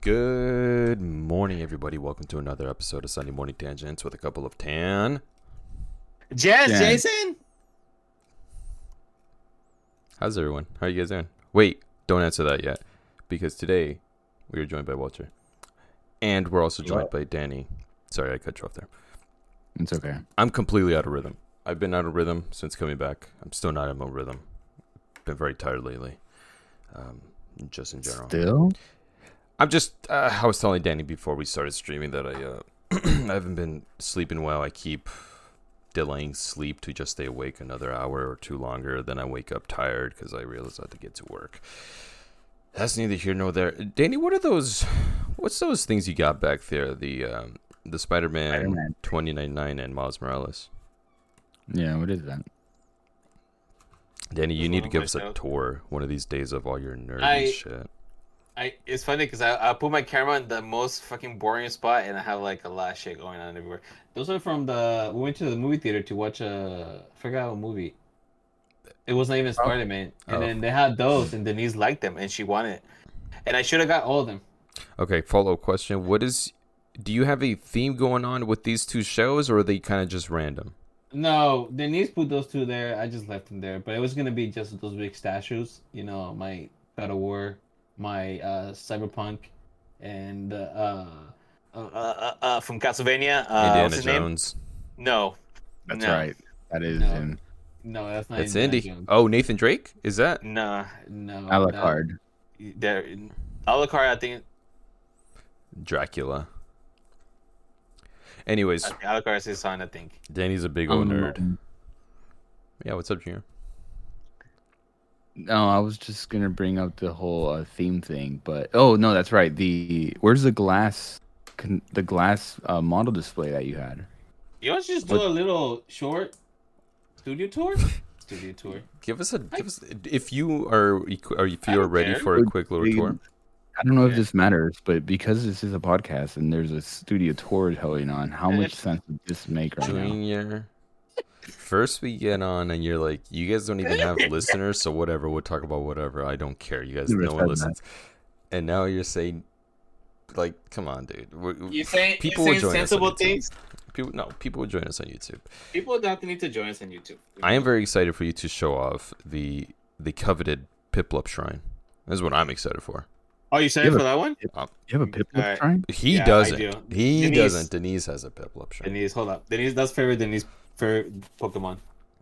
Good morning, everybody. Welcome to another episode of Sunday Morning Tangents with a couple of tan. Jazz, Yeah. Jason. How's everyone? How are you guys doing? Wait, don't answer that yet, because today we are joined by Walter, and we're also joined What? by Danny. Sorry, I cut you off there. It's okay. I'm completely out of rhythm. I've been out of rhythm since coming back. I'm still not in my rhythm. Been very tired lately, um, just in general. Still? I'm just. Uh, I was telling Danny before we started streaming that I uh, I haven't been sleeping well. I keep delaying sleep to just stay awake another hour or two longer. Then I wake up tired because I realize I have to get to work. That's neither here nor there. Danny, what are those? What's those things you got back there? The um, the Spider-Man, Spider-Man. 2099 and Miles Morales. Yeah, what is that? Danny, you Those need to give us a showed. tour one of these days of all your nerdy I- shit. I it's funny because I, I put my camera in the most fucking boring spot and I have like a lot of shit going on everywhere. Those are from the we went to the movie theater to watch a I forgot what movie. It was not even oh. Spider Man, and Oh. then they had those, and Denise liked them, and she wanted, it. and I should have got all of them. Okay, follow up question. What is do you have a theme going on with these two shows or are they kind of just random? No, Denise put those two there. I just left them there, but it was gonna be just those big statues. You know, my God of War, my uh, Cyberpunk, and uh, uh, uh, uh, uh, from Castlevania. Uh, Indiana what's his name? Jones. No, That's no, right. That is No. in No, that's not. It's Indiana Indy. Jones. Oh, Nathan Drake? Is that No, no. Alucard. that- There, Alucard. I think Dracula? Anyways, okay, Alucard is his son. I think. Danny's a big old nerd. Um, Yeah, what's up, Junior? No, I was just gonna bring up the whole uh, theme thing, but oh no, that's right. The where's the glass, con- the glass uh, model display that you had? You want to just do What- a little short studio tour? studio tour. Give us a give us if you are equi- or if you are ready care. for a quick little tour. I don't know if this matters, but because this is a podcast and there's a studio tour going on, how much sense does this make right now? Junior. First we get on and you're like, you guys don't even have listeners, so whatever, we'll talk about whatever. I don't care. You guys Never no said one that. listens. And now you're saying like, come on, dude. We- You saying People you will saying join us on sensible YouTube. things? People no, people will join us on YouTube. People don't need to join us on YouTube. I am very excited for you to show off the the coveted Piplup shrine. That's what I'm excited for. Oh, you excited Yeah, for that one? You have a Piplup Alright. shrine? He Yeah, doesn't. do. He Denise. doesn't. Denise has a Piplup shrine. Denise, hold up. Denise, that's favorite Denise favorite Pokemon.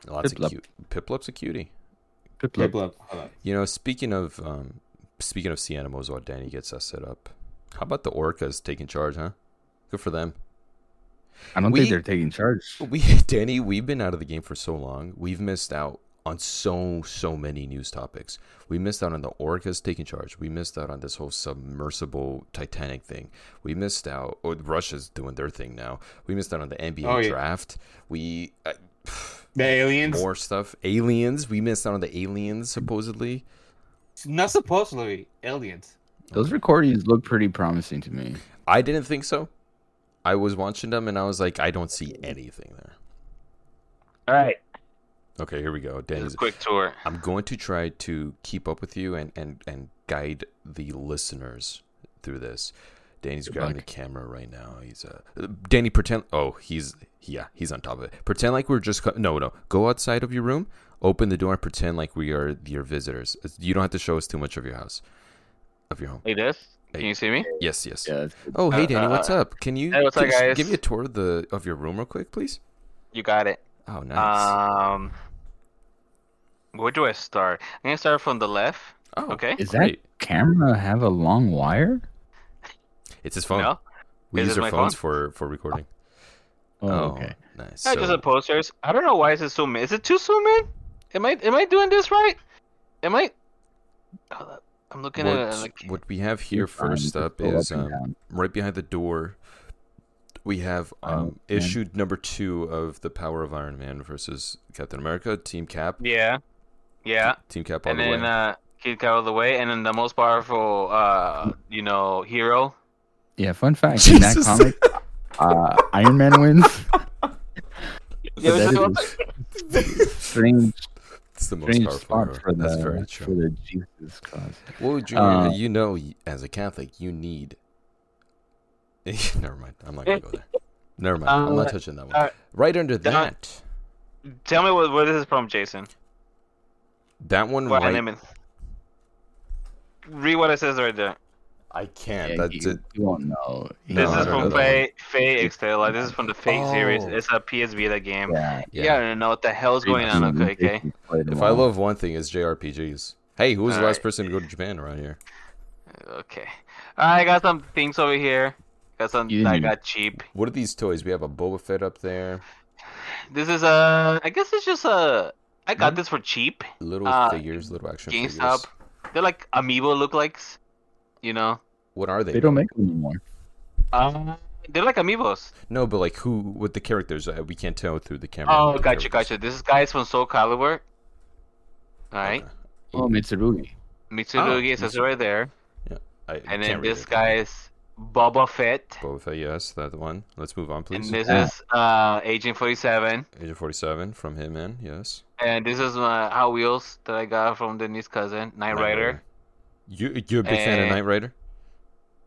Lots Piplup. of cute. Piplup's a cutie. Piplup. Piplup. Hold. You know, speaking of um, speaking of sea animals, while Danny gets us set up, how about the orcas taking charge? Huh? Good for them. I don't We- think they're taking charge. We, Danny, we've been out of the game for so long. We've missed out on so so many news topics. We missed out on the orcas taking charge. We missed out on this whole submersible Titanic thing. We missed out. Oh, Russia's doing their thing now. We missed out on the NBA Oh, yeah. draft. We uh, The aliens. more stuff. Aliens. We missed out on the aliens supposedly. Not supposedly aliens. Those recordings look pretty promising to me. I didn't think so. I was watching them and I was like, I don't see anything there. All right. Okay, here we go. Danny's. A quick tour. I'm going to try to keep up with you and and and guide the listeners through this. Danny's Good grabbing luck. the camera right now. He's uh, Danny pretend. Oh, he's yeah, he's on top of it. Pretend like we're just no no. Go outside of your room, open the door, and pretend like we are your visitors. You don't have to show us too much of your house, of your home. Like this? Hey. Can you see me? Yes, yes. Yeah. Oh, hey Uh, Danny, what's uh, up? Can you, hey, what's up, you guys? give me a tour of the of your room real quick, please? You got it. Oh, nice. Um, where do I start? I'm gonna start from the left. oh, okay. Is great. that camera have a long wire? It's his phone. No, we Is use our phones phone? for for recording. Oh, okay. nice. I So- just a posters. I don't know why is it zoom in. Is it too zoom in? Am I am I doing this right? Am I? I'm looking at it. what, and like, what we have here You're first just up is um, right behind the door. We have Oh, um, man. issue number two of the Power of Iron Man versus Captain America. Team Cap. yeah, yeah. Team Cap all And the then way. uh, Kid Kat all the way, and then the most powerful, uh, you know, hero. Yeah, fun fact in that comic, uh, Iron Man wins. Yeah, But but that is strange, it's the most strange powerful. spot hero. for That's the very for true. the Jesus cause. Well, Junior, Uh, you know, as a Catholic, you need Never mind. I'm not gonna go there. Never mind. I'm not Uh, touching that one. uh, right under that- that, Tell me what, where this is from, Jason. That one What right. anime? Read what it says right there. I can't. Yeah, That's you, it. you won't know. No, this I is don't know from that Faye, Faye Extella. This is from the Fate oh. series. Oh. It's a PS Vita game. Yeah. Yeah. I don't know what the hell's going on. Okay, okay. If I love one thing, it's JRPGs. Hey, who was the last Alright. person to go to Japan around here? Okay. I got some things over here. Got some You that I got cheap. What are these toys? We have a Boba Fett up there. This is a. I guess it's just a. I got this for cheap. Little Uh, figures, little action GameStop. figures. They're like amiibo lookalikes. You know. What are they? They don't make them anymore. Um. They're like amiibos. No, but like who with the characters? Uh, we can't tell through the camera. Oh, the gotcha, characters- gotcha. This is guys from Soul Calibur. Alright. Okay. Oh, Mitsurugi. Mitsurugi Oh, says it right there. I, I And can't then read this it. guy is Boba Fett. Boba Fett, yes, that one. Let's move on, please. And please. this Yeah. is uh, Agent 47. Agent 47 from Hitman, yes. And this is my Hot Wheels that I got from Denise's cousin, Knight Rider. You you're a big fan of Knight Rider?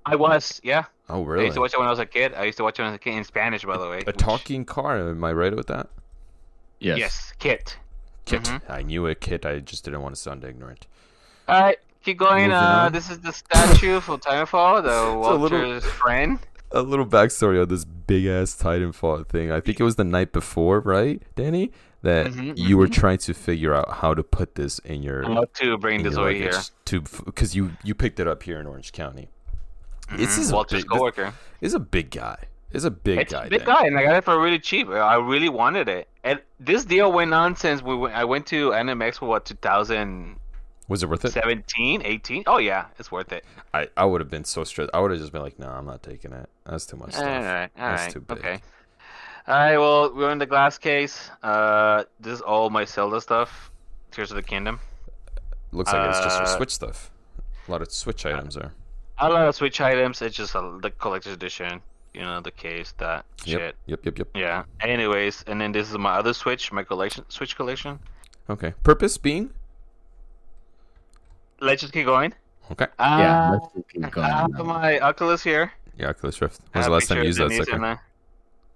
I was, yeah. Oh really? I used to watch it when I was a kid. I used to watch it when I was a kid in Spanish, by the way. a which- talking car, am I right with that? Yes. Yes, Kit. Kit. Mhm. I knew a kit, I just didn't want to sound ignorant. Alright, keep going. Uh, this is the statue for Titanfall, the a little- Walter's friend. A little backstory on this big ass Titanfall thing. I think it was the night before, right, Danny? That Mhm, you were mhm. trying to figure out how to put this in your How to bring in this over here. to because you you picked it up here in Orange County. This Mhm, is a Walter's big, coworker. is a big guy. It's a big It's guy. a big guy, and I got it for really cheap. I really wanted it. And this deal went on since we went, I went to NMX for what 2000. Was it worth it? 18. Oh yeah, it's worth it. I, I would have been so stressed. I would have just been like, no, I'm not taking it. That's too much stuff. right, all That's right, too big. okay. All right, well, we're in the glass case. Uh, this is all my Zelda stuff. Tears of the Kingdom. Looks like it's just your Uh, Switch stuff. A lot of Switch items there. A lot of Switch items. It's just a, the collector's edition. You know, the case, that Yep. shit. Yep. Yep. Yep. Yeah. Anyways, and then this is my other Switch, my collection, Switch collection. Okay. Purpose being Let's just keep going. okay. Yeah. Uh, let's just keep going. I have my Oculus here. Yeah, Oculus Rift. I When's the last time you used that of sucker?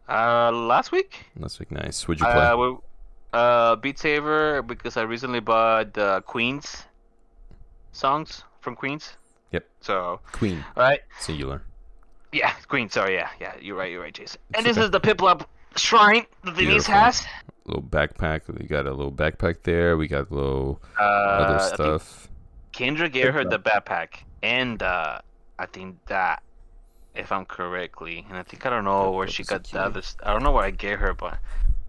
And. Uh, last week. Last week, nice. Would you play? Uh, we, uh, Beat Saber because I recently bought uh, Queens songs from Queens. Yep. So, Queen, alright. singular. Yeah, Queen. Sorry, yeah, yeah. You're right. You're right, Jason. And It's this okay. is the Piplup shrine that Denise Beautiful. has. Little backpack. We got a little backpack there. We got little Uh, other stuff. Kendra gave her the backpack and uh, I think that, if I'm correctly, and I think I don't know where she got the other. I don't know where I gave her, but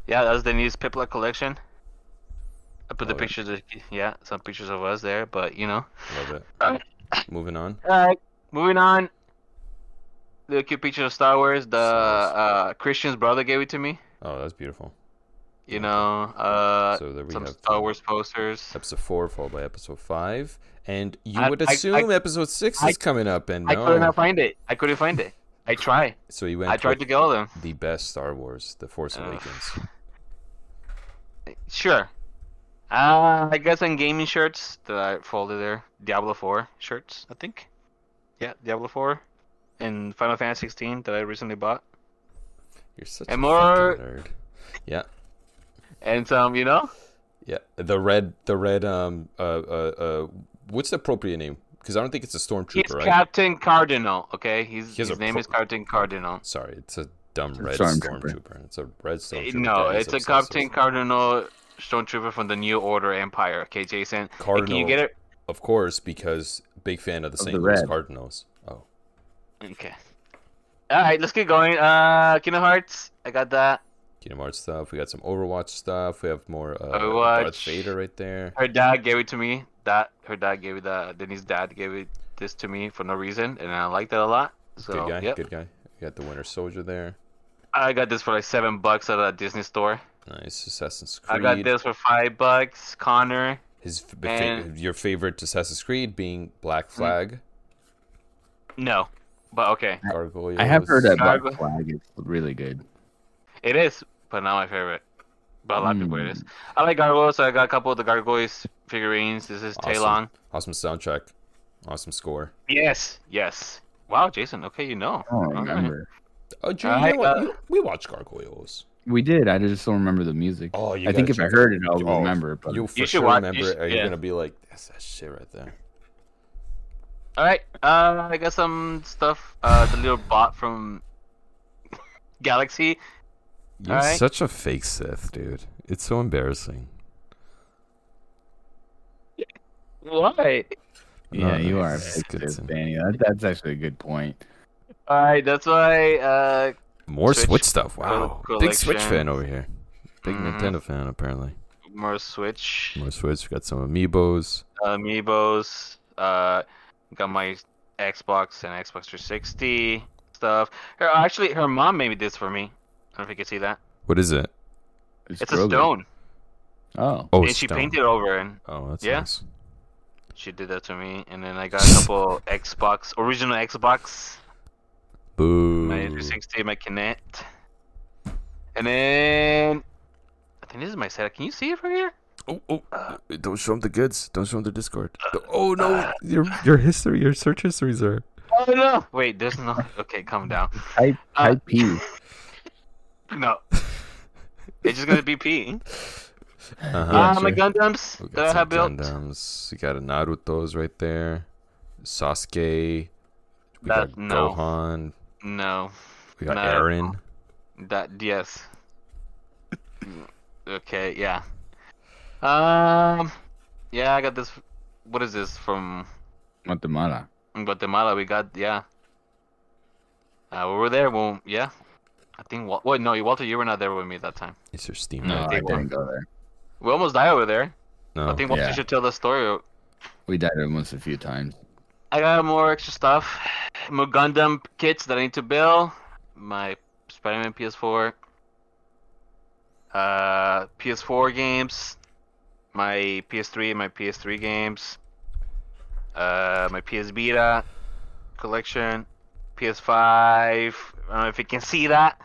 yeah, that's Denise Piplup collection. I put the it. pictures. Of, yeah, some pictures of us there, but you know. Love it. Moving on. Alright, moving on. The cute picture of Star Wars. The uh, Christian's brother gave it to me. Oh, that's beautiful. You know, uh, so there we some have Star Wars posters. episode four, followed by episode five, and you I- would I- I- assume episode six I- is coming up, and I no. could not find it. I couldn't find it. I tried. so you went. I tried to get all of them. the best Star Wars, The Force Ugh. Awakens. Sure. Uh, I got some gaming shirts that I folded there. Diablo 4 shirts, I think. Yeah, Diablo 4. And Final Fantasy 16 that I recently bought. You're such And a more- nerd. Yeah, And some, you know, yeah. The red, the red. Um, uh, uh, uh what's the appropriate name? Because I don't think it's a he's stormtrooper, right? Captain Cardinal, okay? He's, He his a name pro- is Captain Cardinal. Sorry, it's a dumb It's a red stormtrooper. stormtrooper. It's a red stormtrooper. No, Daddy's it's a obsessed Captain with. Cardinal Stormtrooper from the New Order Empire, okay, Jason? Hey, Cardinal, Can you get it? of course, because big fan of the Of St. the Louis red. Cardinals. Oh, Okay. Alright, let's get going. Uh, Kingdom Hearts, I got that. Kingdom Hearts stuff. We got some Overwatch stuff. We have more uh, Overwatch. Darth Vader right there. Her dad gave it to me. That her dad gave it. Uh, Denny's dad gave it this to me for no reason, and I liked it a lot. So good guy. yep. Good guy. We got the Winter Soldier there. I got this for like seven bucks at a Disney store. Nice Assassin's Creed. I got this for five bucks. Connor. His f- fa- and- your favorite Assassin's Creed being Black Hmm. Flag. No, but okay, Gargoyles. I have heard that Black Flag is really good. it is, but not my favorite. But a lot of people it is. I like gargoyles. So I got a couple of the gargoyles figurines. This is Awesome. Talon. Awesome soundtrack. Awesome score. Yes, yes. Wow, Jason. Okay, you know. I don't remember. Oh, Junior, I, you know what? uh, we watched Gargoyles. We did. I just don't remember the music. Oh, you I think if I heard it, I'll Oh, remember. it, But You'll for should sure watch- you remember should- it. Or you're yeah. gonna be like, that's that shit right there. All right. Uh, I got some stuff. Uh, the little bot from Galaxy. You're Alright. such a fake Sith, dude. It's so embarrassing. Why? yeah, you are a fake good sis, to- Danny. That, that's actually a good point. All right. That's why. Uh, More Switch Switch, stuff. Wow. col- Big Switch fan over here. Big Mhm. Nintendo fan, apparently. more Switch. More Switch. We got some amiibos. amiibos. Uh, got my Xbox and Xbox 360 stuff. Her actually, her mom made this for me. I don't know if you can see that. What is it? It's a Grogu. stone, Oh, Oh, and she stone. painted over, and Oh, that's Yeah. nice. she did that to me. And then I got a couple Xbox, original Xbox, Boo. my 360, my Kinect, and then I think this is my setup. Can you see it from here? Oh, oh, uh. don't show them the goods. Don't show them the Discord. Uh. Oh no, uh. your your history, your search histories are. Oh no! Wait, there's no. Okay, calm down. type Uh, type P. No, it's just gonna be P. Uh-huh. Yeah, uh, my sure. Gundams We that got I have built. Gundams. We got a Naruto's right there. Sasuke. We That- got no. Gohan. No, We got Not- Aaron. that yes. okay, yeah. Um, yeah, I got this. What is this from Guatemala. Guatemala? We got yeah. Uh, we were there. Well, yeah. I think. Wal- Wait, no, Walter, you were not there with me that time. It's your Steam. No, No, I didn't go there. We almost died over there. No. I think Walter Yeah. should tell the story. We died almost a few times. I got more extra stuff. More Gundam kits that I need to build. My Spider-Man PS4. Uh, PS4 games. My PS3 my PS3 games. Uh, my PS Vita collection. PS5. I don't know if you can see that.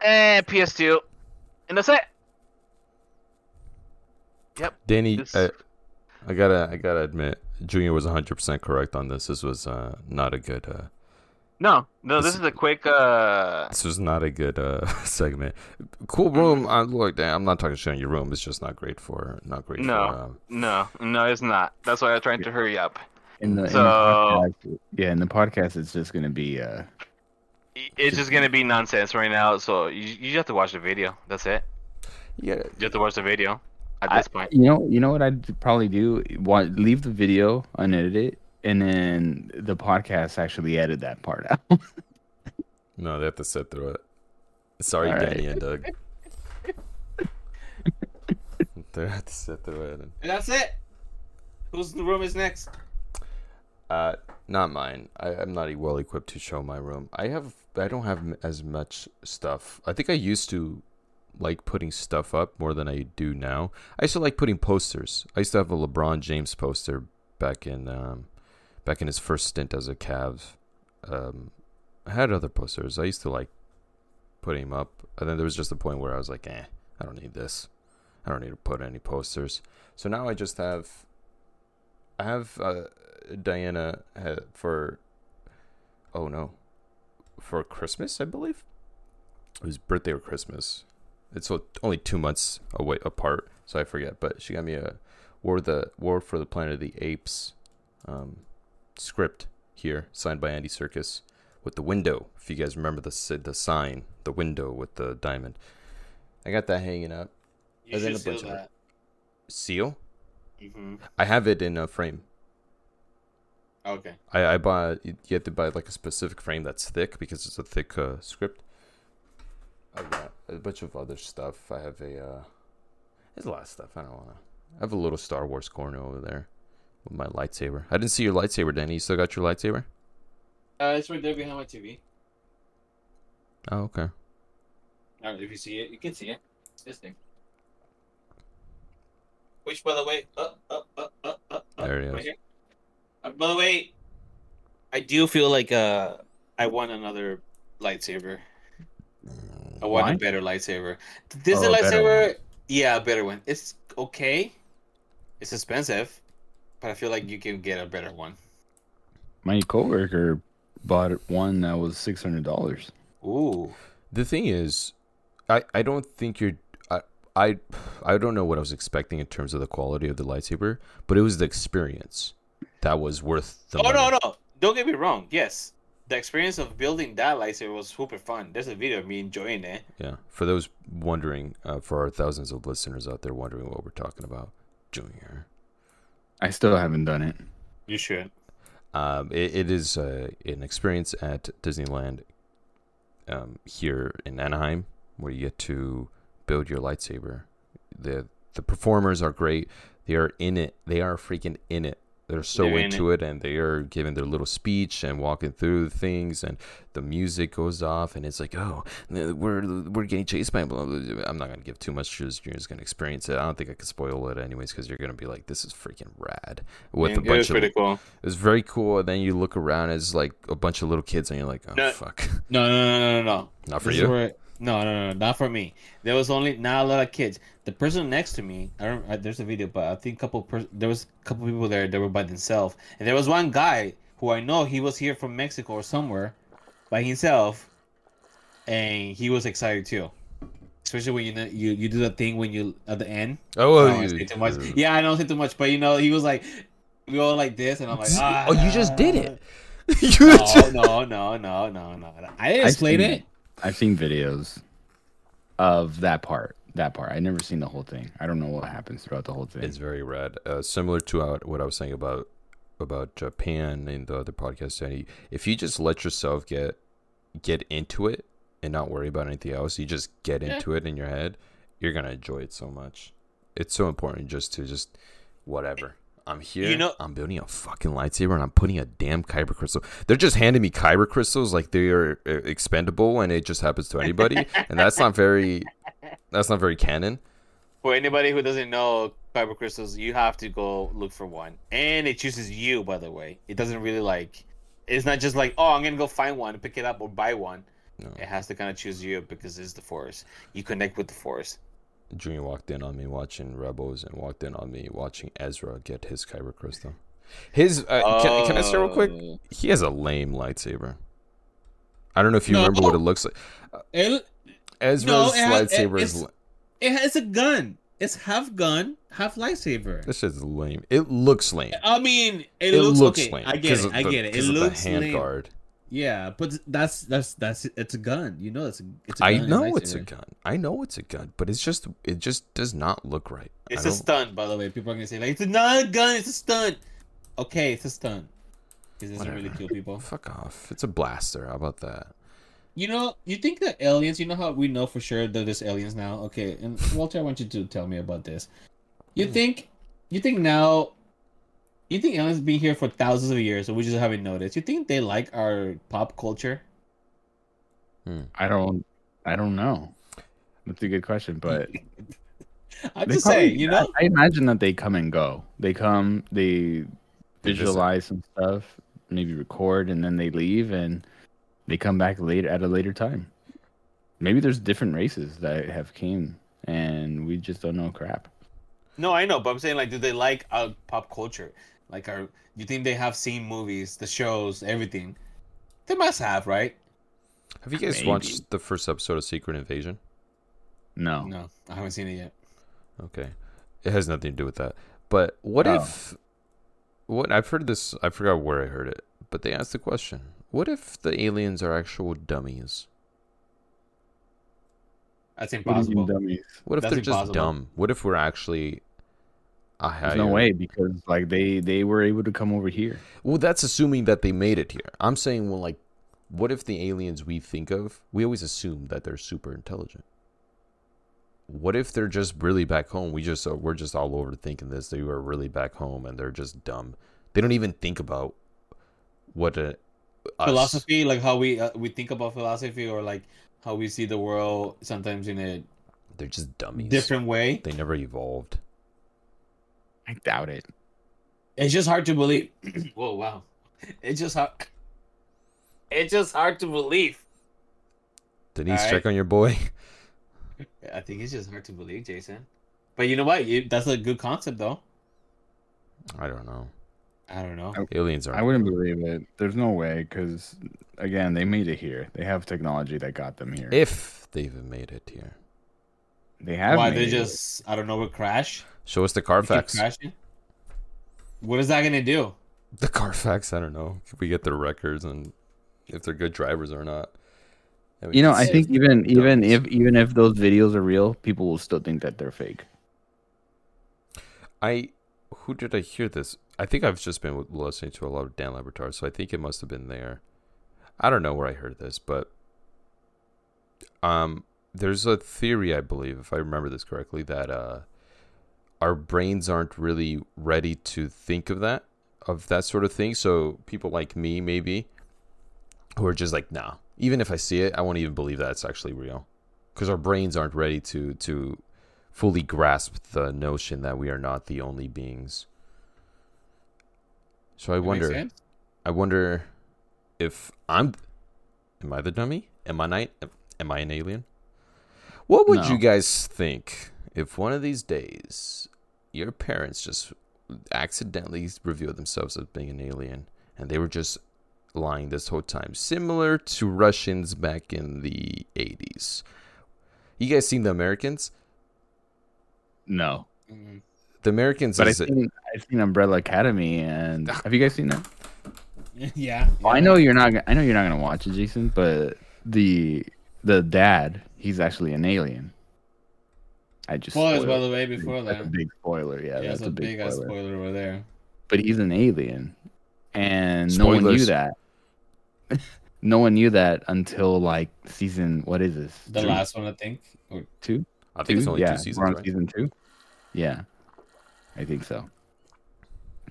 And PS2. And that's it. Yep. Danny, This- I, I gotta, I gotta admit, Junior was 100% correct on this. This was uh, not a good. Uh, No, no, this This- is a quick uh this was not a good uh segment. Cool room. I look, Dan, I'm not talking shit on your room. It's just not great for, not great No. for. Um, no, no, it's not. That's why I'm trying to hurry up. In the, in the So- podcast, yeah, in the podcast, it's just gonna be uh, It's just gonna be nonsense right now. So you you just have to watch the video. That's it. yeah, You have to watch the video at I- this point. you know, you know what I'd probably do? Want leave the video unedited, and then the podcast actually edit that part out. no, they have to sit through it. Sorry, All right. Danny and Doug. they have to sit through it. And, And that's it. Who's the room is next? Uh, not mine. I, I'm not well equipped to show my room. I have. I don't have as much stuff. I think I used to like putting stuff up more than I do now. I used to like putting posters. I used to have a LeBron James poster back in um, back in his first stint as a Cavs. Um, I had other posters. I used to like putting him up, and then there was just a point where I was like, "Eh, I don't need this. I don't need to put any posters." So now I just have. I have uh, Diana had for. Oh no, for Christmas, I believe. It was birthday or Christmas. It's only two months away apart, so I forget. But she got me a War the War for the Planet of the Apes um, script here, signed by Andy Serkis, with the window. If you guys remember the the sign, the window with the diamond. I got that hanging up. You And then a bunch seal of- that. Seal. Mm-hmm. I have it in a frame. Okay. I, I bought you have to buy like a specific frame that's thick because it's a thick uh, script. I've got a bunch of other stuff. I have a uh, there's a lot of stuff. I don't wanna. I have a little Star Wars corner over there with my lightsaber. I didn't see your lightsaber, Danny. You still got your lightsaber? Uh, it's right there behind my TV. Oh, okay. I don't know if you see it. You can see it. It's this thing. Which, by the way, up, up, up, up, up, up. There it right is. here. Uh, by the way, I do feel like uh, I want another lightsaber. I want Why? a better lightsaber. This Oh, a lightsaber, yeah, a better one. It's okay. It's expensive, but I feel like you can get a better one. My coworker bought one that was six hundred dollars. Ooh. The thing is, I I don't think you're. I, I I don't know what I was expecting in terms of the quality of the lightsaber, but it was the experience that was worth the Oh money. no no! Don't get me wrong. Yes, the experience of building that lightsaber was super fun. There's a video of me enjoying it. Yeah, for those wondering, uh, for our thousands of listeners out there wondering what we're talking about, Junior. I still haven't done it. You should. Um, it, it is uh, an experience at Disneyland um, here in Anaheim where you get to build your lightsaber. the The performers are great. They are in it. They are freaking in it. They're so They're into it. and they are giving their little speech and walking through things, and the music goes off, and it's like, oh, we're we're getting chased by. Blah, blah, blah. I'm not gonna give too much. Just you're just gonna experience it. I don't think I could spoil it anyways, because you're gonna be like, this is freaking rad with Man, a it bunch was of pretty cool. it was very cool. And then you look around, it's like a bunch of little kids, and you're like, oh No. fuck, No, no, no, no, no, no. not for This you. where- no, no, no, not for me. There was only not a lot of kids. The person next to me, I don't. I, there's a video, but I think a couple. Per, there was a couple people there. that were by themselves, and there was one guy who I know he was here from Mexico or somewhere, by himself, and he was excited too. Especially when you know, you you do the thing when you at the end. Oh, I don't wanna say too much. Yeah, I don't say too much, but you know, he was like, we all like this, and I'm like, ah, oh, you just did it. you No, no, no, no, no, no. I didn't explain seen- it. I've seen videos of that part. That part. I never seen the whole thing. I don't know what happens throughout the whole thing. It's very rad. Uh, similar to what I was saying about about Japan in the other podcast, Danny. If you just let yourself get get into it and not worry about anything else, you just get into it in your head, you're gonna enjoy it so much. It's so important just to just whatever. I'm here. You know- I'm building a fucking lightsaber and I'm putting a damn kyber crystal. They're just handing me kyber crystals like they are uh, expendable and it just happens to anybody, and that's not very. That's not very canon. For anybody who doesn't know kyber crystals, you have to go look for one, and it chooses you. By the way, it doesn't really like. It's not just like, oh, I'm gonna go find one, pick it up, or buy one. No. It has to kind of choose you because it's the force. You connect with the force. Junior walked in on me watching Rebels and walked in on me watching Ezra get his kyber crystal. His uh, can, can I say real quick? Oh. He has a lame lightsaber. I don't know if you No. remember what it looks like. It, Ezra's No, has- lightsaber is. it has a gun. It's half gun, half lightsaber. This is lame. It looks lame. I mean, it, It looks, looks okay. lame. I get it. I get it. It of the looks hand lame. guard. Yeah, but that's that's that's it's a gun. You know, it's a it's a I gun and know it's a gun. I know it's a gun, but it's just it just does not look right. It's a stunt, by the way. People are gonna say like it's not a gun, it's a stunt. Okay, it's a stunt. It doesn't really kill people. Fuck off. It's a blaster. How about that? You know, you think that aliens? You know how we know for sure that there's aliens now. Okay, and Walter, I want you to tell me about this. You Hmm. think, you think now, you think aliens been here for thousands of years, and we just haven't noticed? You think they like our pop culture? Hmm. I don't. I don't know. That's a good question, but I'm just probably- saying, you know. I, I imagine that they come and go. They come, they They visualize some stuff, maybe record, and then they leave, and they come back later at a later time. Maybe there's different races that have came, and we just don't know crap. No, I know, but I'm saying like, do they like our pop culture? Like, our, do you think they have seen movies, the shows, everything? They must have, right? Have you guys Maybe. watched the first episode of Secret Invasion? No, No, I haven't seen it yet. Okay. It has nothing to do with that. But what Oh. if what I've heard this I forgot where I heard it, but they asked the question. What if the aliens are actual dummies? That's what do impossible. dummies? What if That's they're just dumb? What if we're actually a There's no higher- way because like they they were able to come over here. Well, that's assuming that they made it here. I'm saying well like what if the aliens we think of, we always assume that they're super intelligent. What if they're just really back home? We just uh, we're just all over thinking this. They were really back home and they're just dumb. They don't even think about what a us- philosophy, like how we uh, we think about philosophy, or like how we see the world sometimes in a They're just dummies. different way. They never evolved. I doubt it. It's just hard to believe. Whoa, wow! It's just hard. It's just hard to believe. Denise, Alright. check on your boy. I think it's just hard to believe, Jason. But you know what? You, that's a good concept, though. I don't know. I don't know. Aliens are. I wouldn't believe it. There's no way because again, they made it here. They have technology that got them here. If they even made it here, they have. Why made they just I don't know would crash? show us the Carfax. crashing? What is that gonna do? The Carfax. I don't know. If we get their records and if they're good drivers or not. You know, I think even even if even if those videos are real, people will still think that they're fake. I who did I hear this? I think I've just been listening to a lot of Dan Le Batard, so I think it must have been there. I don't know where I heard this, but um, there's a theory I believe, if I remember this correctly, that uh, our brains aren't really ready to think of that, of that sort of thing. So people like me, maybe, who are just like, nah. Even if I see it, I won't even believe that it's actually real, because our brains aren't ready to to fully grasp the notion that we are not the only beings. So I That wonder. I wonder if I'm, am I the dummy? Am I not? Am I an alien? What would No. you guys think if one of these days your parents just accidentally revealed themselves as being an alien and they were just lying this whole time, similar to Russians back in the 80s? You guys seen the Americans? No, Mhm. The Americans but I've seen I've seen Umbrella Academy, and have you guys seen that? yeah. Well, I know you're not. I know you're not gonna watch it, Jason. But the the dad, he's actually an alien. I just Spoilers, spoiled by the way, before That's a that. big spoiler. Yeah, Yeah, that's it's a big ass spoiler. spoiler over there. But he's an alien, and no one knew that. no one knew that until like season. What is this? The Three? last one, I think. Or, two. I think it's Two? only yeah, two we're seasons, on right? season two. Yeah, I think so.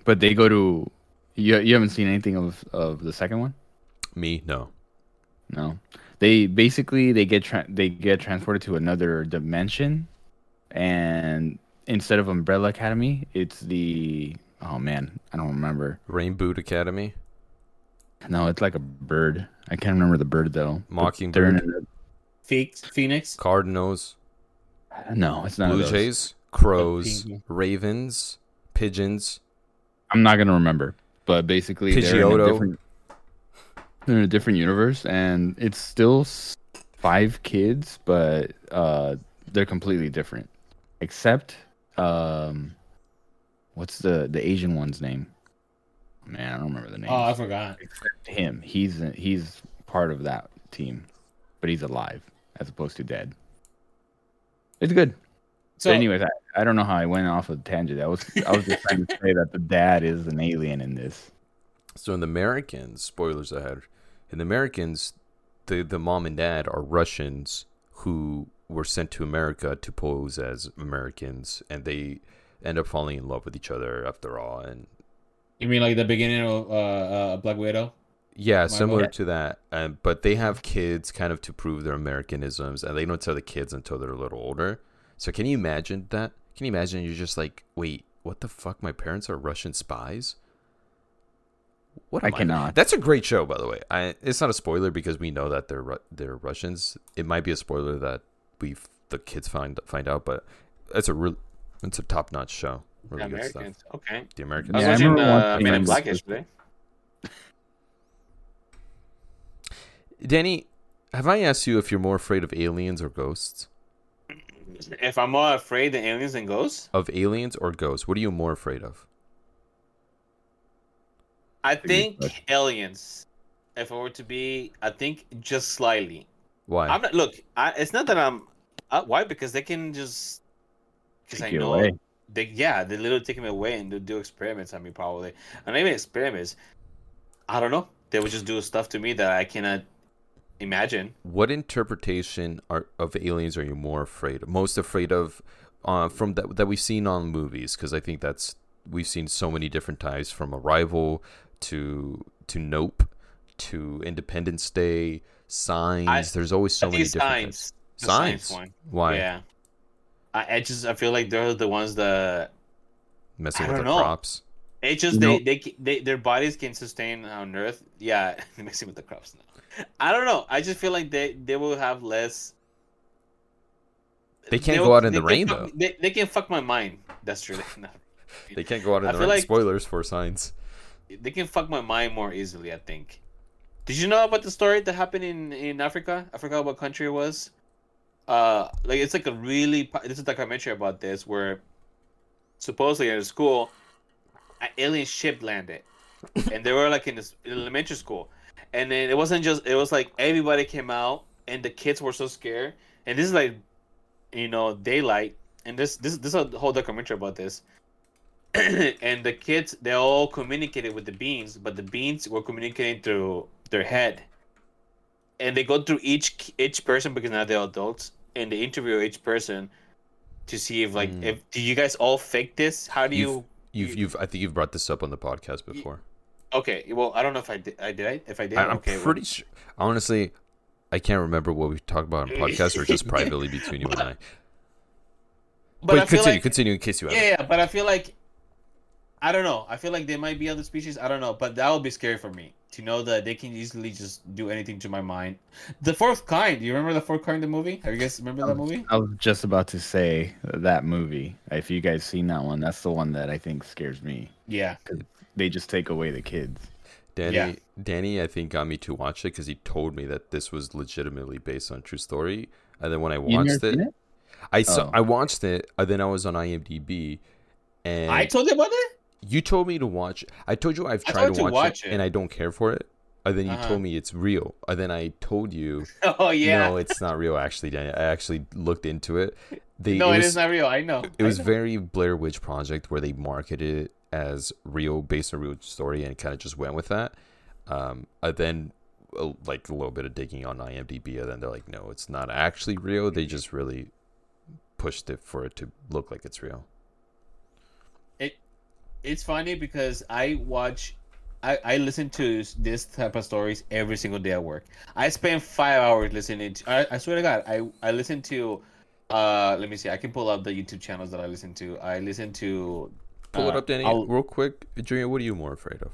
But they go to. You you haven't seen anything of of the second one? Me, no. No. They basically they get tra- they get transported to another dimension, and instead of Umbrella Academy, it's the oh man, I don't remember. Rainbow Academy, No, it's like a bird. I can't remember the bird though. But they're Mockingbird, Phoenix, Phoenix. Cardinals, no, it's not Blue those. Jays, Crows. Ravens, Pigeons. I'm not gonna remember, but basically they're in a Pidgeotto. Different. They're in a different universe, and it's still five kids, but uh, they're completely different. Except, um, what's the the Asian one's name? Man, I don't remember the name. Oh, I forgot. Except him, he's he's part of that team, but he's alive as opposed to dead. It's good. So, but anyways, I, I don't know how I went off a tangent. I was I was just trying to say that the dad is an alien in this. So in the Americans, spoilers ahead. In the Americans, the the mom and dad are Russians who were sent to America to pose as Americans, and they end up falling in love with each other after all. And you mean like the beginning of uh, uh, Black Widow? yeah, similar to that. Um, but they have kids kind of to prove their Americanisms, and they don't tell the kids until they're a little older. So can you imagine that? Can you imagine you're just like, wait, what the fuck? My parents are Russian spies. What I am cannot. That's a great show, by the way. I, it's not a spoiler because we know that they're they're Russians. It might be a spoiler that we the kids find find out, but it's a real it's a top notch show. Really good stuff. Americans. Okay. The I Americans. Yeah, I watching remember uh, watching Men in. Black yesterday. Danny, have I asked you if you're more afraid of aliens or ghosts? If I'm more afraid of aliens and ghosts, Of aliens or ghosts? What are you more afraid of? I think aliens. If I were to be, I think just slightly. Why? I'm not. Look, I, it's not that I'm. Uh, why? Because they can just. Because I Take you know away. they. Yeah, they literally take me away and do, do experiments on me probably, and even experiments. I don't know. They would just do stuff to me that I cannot imagine. what interpretation are, of aliens are you more afraid of? Most afraid of uh, from that that we've seen on movies? Because I think that's we've seen so many different types from Arrival to to Nope to Independence Day, Signs. I- There's always so many think different science. types. The Signs. one. Why Yeah. I, I just I feel like they're the ones that messing I with the don't know. crops? It just You they, know- they they their bodies can sustain on Earth. Yeah, messing with the crops now. I don't know. I just feel like they they will have less. They can't will- go out in the rain, fuck- though. They, they can fuck my mind. That's true. They can't go out in I the feel rain. like- Spoilers for Signs. They can fuck my mind more easily. I think. Did you know about the story that happened in in Africa? I forgot what country it was. Uh, like it's like a really this is a documentary about this where supposedly in a school, an alien ship landed, and they were like in this in elementary school, and then it wasn't just it was like everybody came out and the kids were so scared, and this is like, you know, daylight, and this this this is a whole documentary about this. and the kids they all communicated with the beans, but the beans were communicating through their head. And they go through each each person because now they're adults, and they interview each person to see if like Mm. if do you guys all fake this? How do you? You've, you- you've, I think you've brought this up on the podcast before. Okay, well I don't know if I did. I did. I, if I did, I, I'm okay. well- pretty sure. Honestly, I can't remember what we talked about on podcast or just privately between you and I. but, I feel continue, like continue in case you have. yeah, yeah, but I feel like I don't know. I feel like there might be other species. I don't know, but that would be scary for me to know that they can easily just do anything to my mind. The fourth kind. Do you remember the fourth kind? The movie? Have you guys remember that movie? I was just about to say that movie. If you guys seen that one, that's the one that I think scares me. Yeah. They just take away the kids. Danny, Yeah. Danny, I think got me to watch it because he told me that this was legitimately based on true story. And then when I watched it, it? I saw, Oh. I watched it. And then I was on IMDb, and I told you about it. You told me to watch. I told you I've tried to watch, watch it, it. and I don't care for it. And then you Uh-huh. told me it's real. And then I told you, Oh yeah. no, it's not real. Actually, I actually looked into it. They, no, it it was, is not real. I know. It I was know. very Blair Witch Project where they marketed it as real, based on a real story, and kind of just went with that. Um, and then, uh, like a little bit of digging on IMDb, and then they're like, no, it's not actually real. They just really pushed it for it to look like it's real. It's funny because I watch, I, I listen to this type of stories every single day at work. I spend five hours listening to. I, I swear to God, I I listen to. Uh, let me see. I can pull up the YouTube channels that I listen to. I listen to. Pull it uh, up, Danny, I'll- real quick. Junior, what are you more afraid of?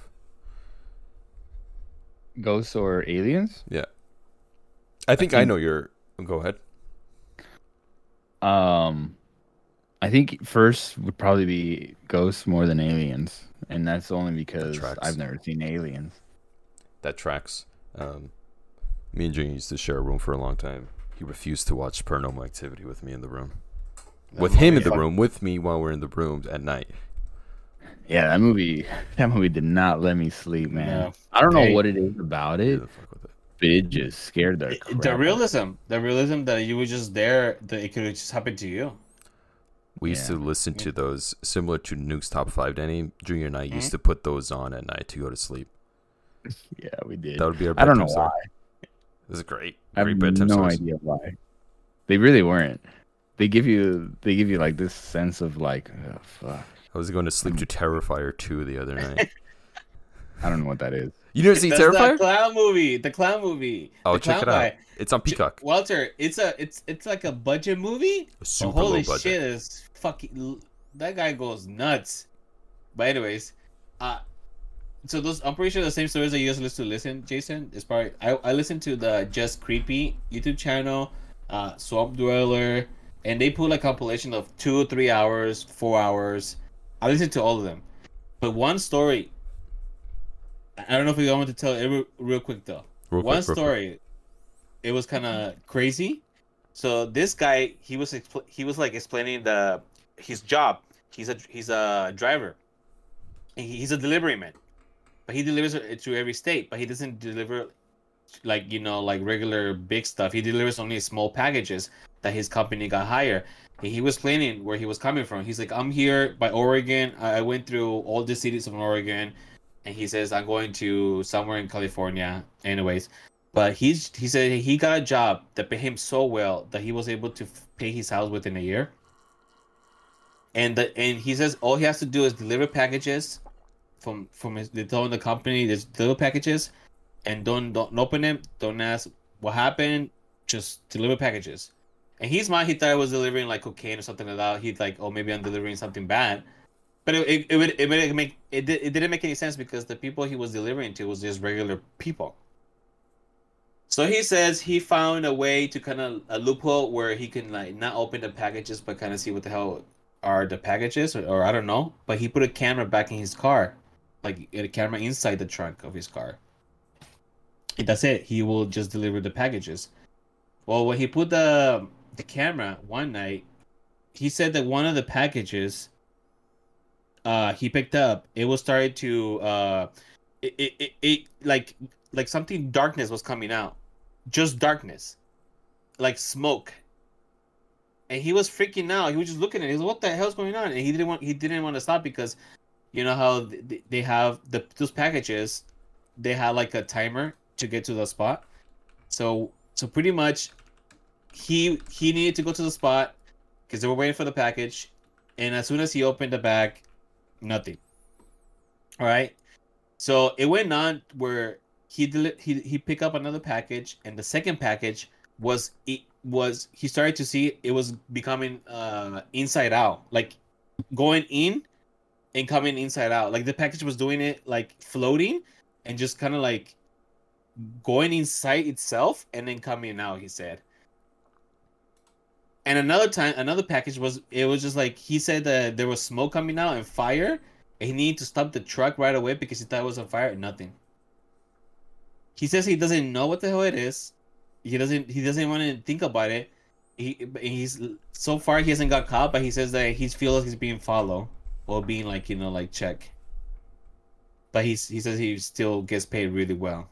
Ghosts or aliens? Yeah, I think I, think- know your. Go ahead. Um, I think first would probably be ghosts more than aliens, and that's only because tracks. I've never seen aliens. That tracks. Um, me and Junior used to share a room for a long time. He refused to watch Paranormal Activity with me in the room. With him in the fuck- room, with me while we're in the room at night. Yeah, that movie, that movie did not let me sleep, man. No. I don't know Hey. what it is about it, the fuck with it? but it just scared the The crap. realism, the realism that you were just there, that it could have just happened to you. We used to listen to those similar to Nuke's Top Five. Danny Junior and I Mm-hmm. used to put those on at night to go to sleep. Yeah, we did. That would be our. I don't know bedtime story. why. This is great. I have Great bedtime no stories. idea why. They really weren't. They give you, they give you like this sense of like, oh, fuck. I was going to sleep to Terrifier 2 the other night. I don't know what that is. You didn't see That's Terrifier? the clown movie. The clown movie. Oh, The check it out. guy. It's on Peacock. Walter, it's a it's it's like a budget movie. A But super holy low budget. shit, is fucking that guy goes nuts. But anyways, uh, so those I'm pretty sure the same stories that you guys listen to listen, Jason. Is probably I I listen to the Just Creepy YouTube channel, uh, Swamp Dweller, and they put a compilation of two, three hours, four hours. I listen to all of them, but one story. I don't know if you want to tell it real, quick though Real one quick, real quick. story it was kind of crazy so this guy he was expl- he was like explaining the his job he's a he's a driver. He's a delivery man but he delivers it to every state but he doesn't deliver like you know like regular big stuff. He delivers only small packages that his company got hired. He was explaining where he was coming from. He's like i'm here by oregon. I went through all the cities of oregon. And he says i'm going to somewhere in california anyways. But he's he said he got a job that paid him so well that he was able to pay his house within a year and the, and he says all he has to do is deliver packages from from his they the company there's deliver packages and don't don't open them don't ask what happened. Just deliver packages. And he's mind he thought i was delivering like cocaine or something like that. He's like oh maybe i'm delivering something bad. But it it, it, would, it, would make it, it didn't make any sense because the people he was delivering to was just regular people. So he says he found a way to kind of a loophole where he can like not open the packages but kind of see what the hell are the packages or, or I don't know. But he put a camera back in his car, like a camera inside the trunk of his car. And that's it. He will just deliver the packages. Well, when he put the the camera one night, he said that one of the packages uh he picked up, it was started to uh it, it, it, it like like something darkness was coming out. Just darkness. Like smoke. And he was freaking out. He was just looking at it. He was like, what the hell's going on? And he didn't want he didn't want to stop because you know how they have the those packages they had like a timer to get to the spot. So so pretty much he he needed to go to the spot because they were waiting for the package and as soon as he opened the bag nothing all right so it went on where he deli- he he picked up another package and the second package was it was he started to see it was becoming uh inside out. Like going in and coming inside out. Like the package was doing it like floating and just kind of like going inside itself and then coming out he said. And another time another package was it was just like he said that there was smoke coming out and fire and he needed to stop the truck right away because he thought it was on fire nothing. He says he doesn't know what the hell it is he doesn't he doesn't want to think about it he he's so far he hasn't got caught but he says that he feels he's being followed or being like you know like check but he's he says he still gets paid really well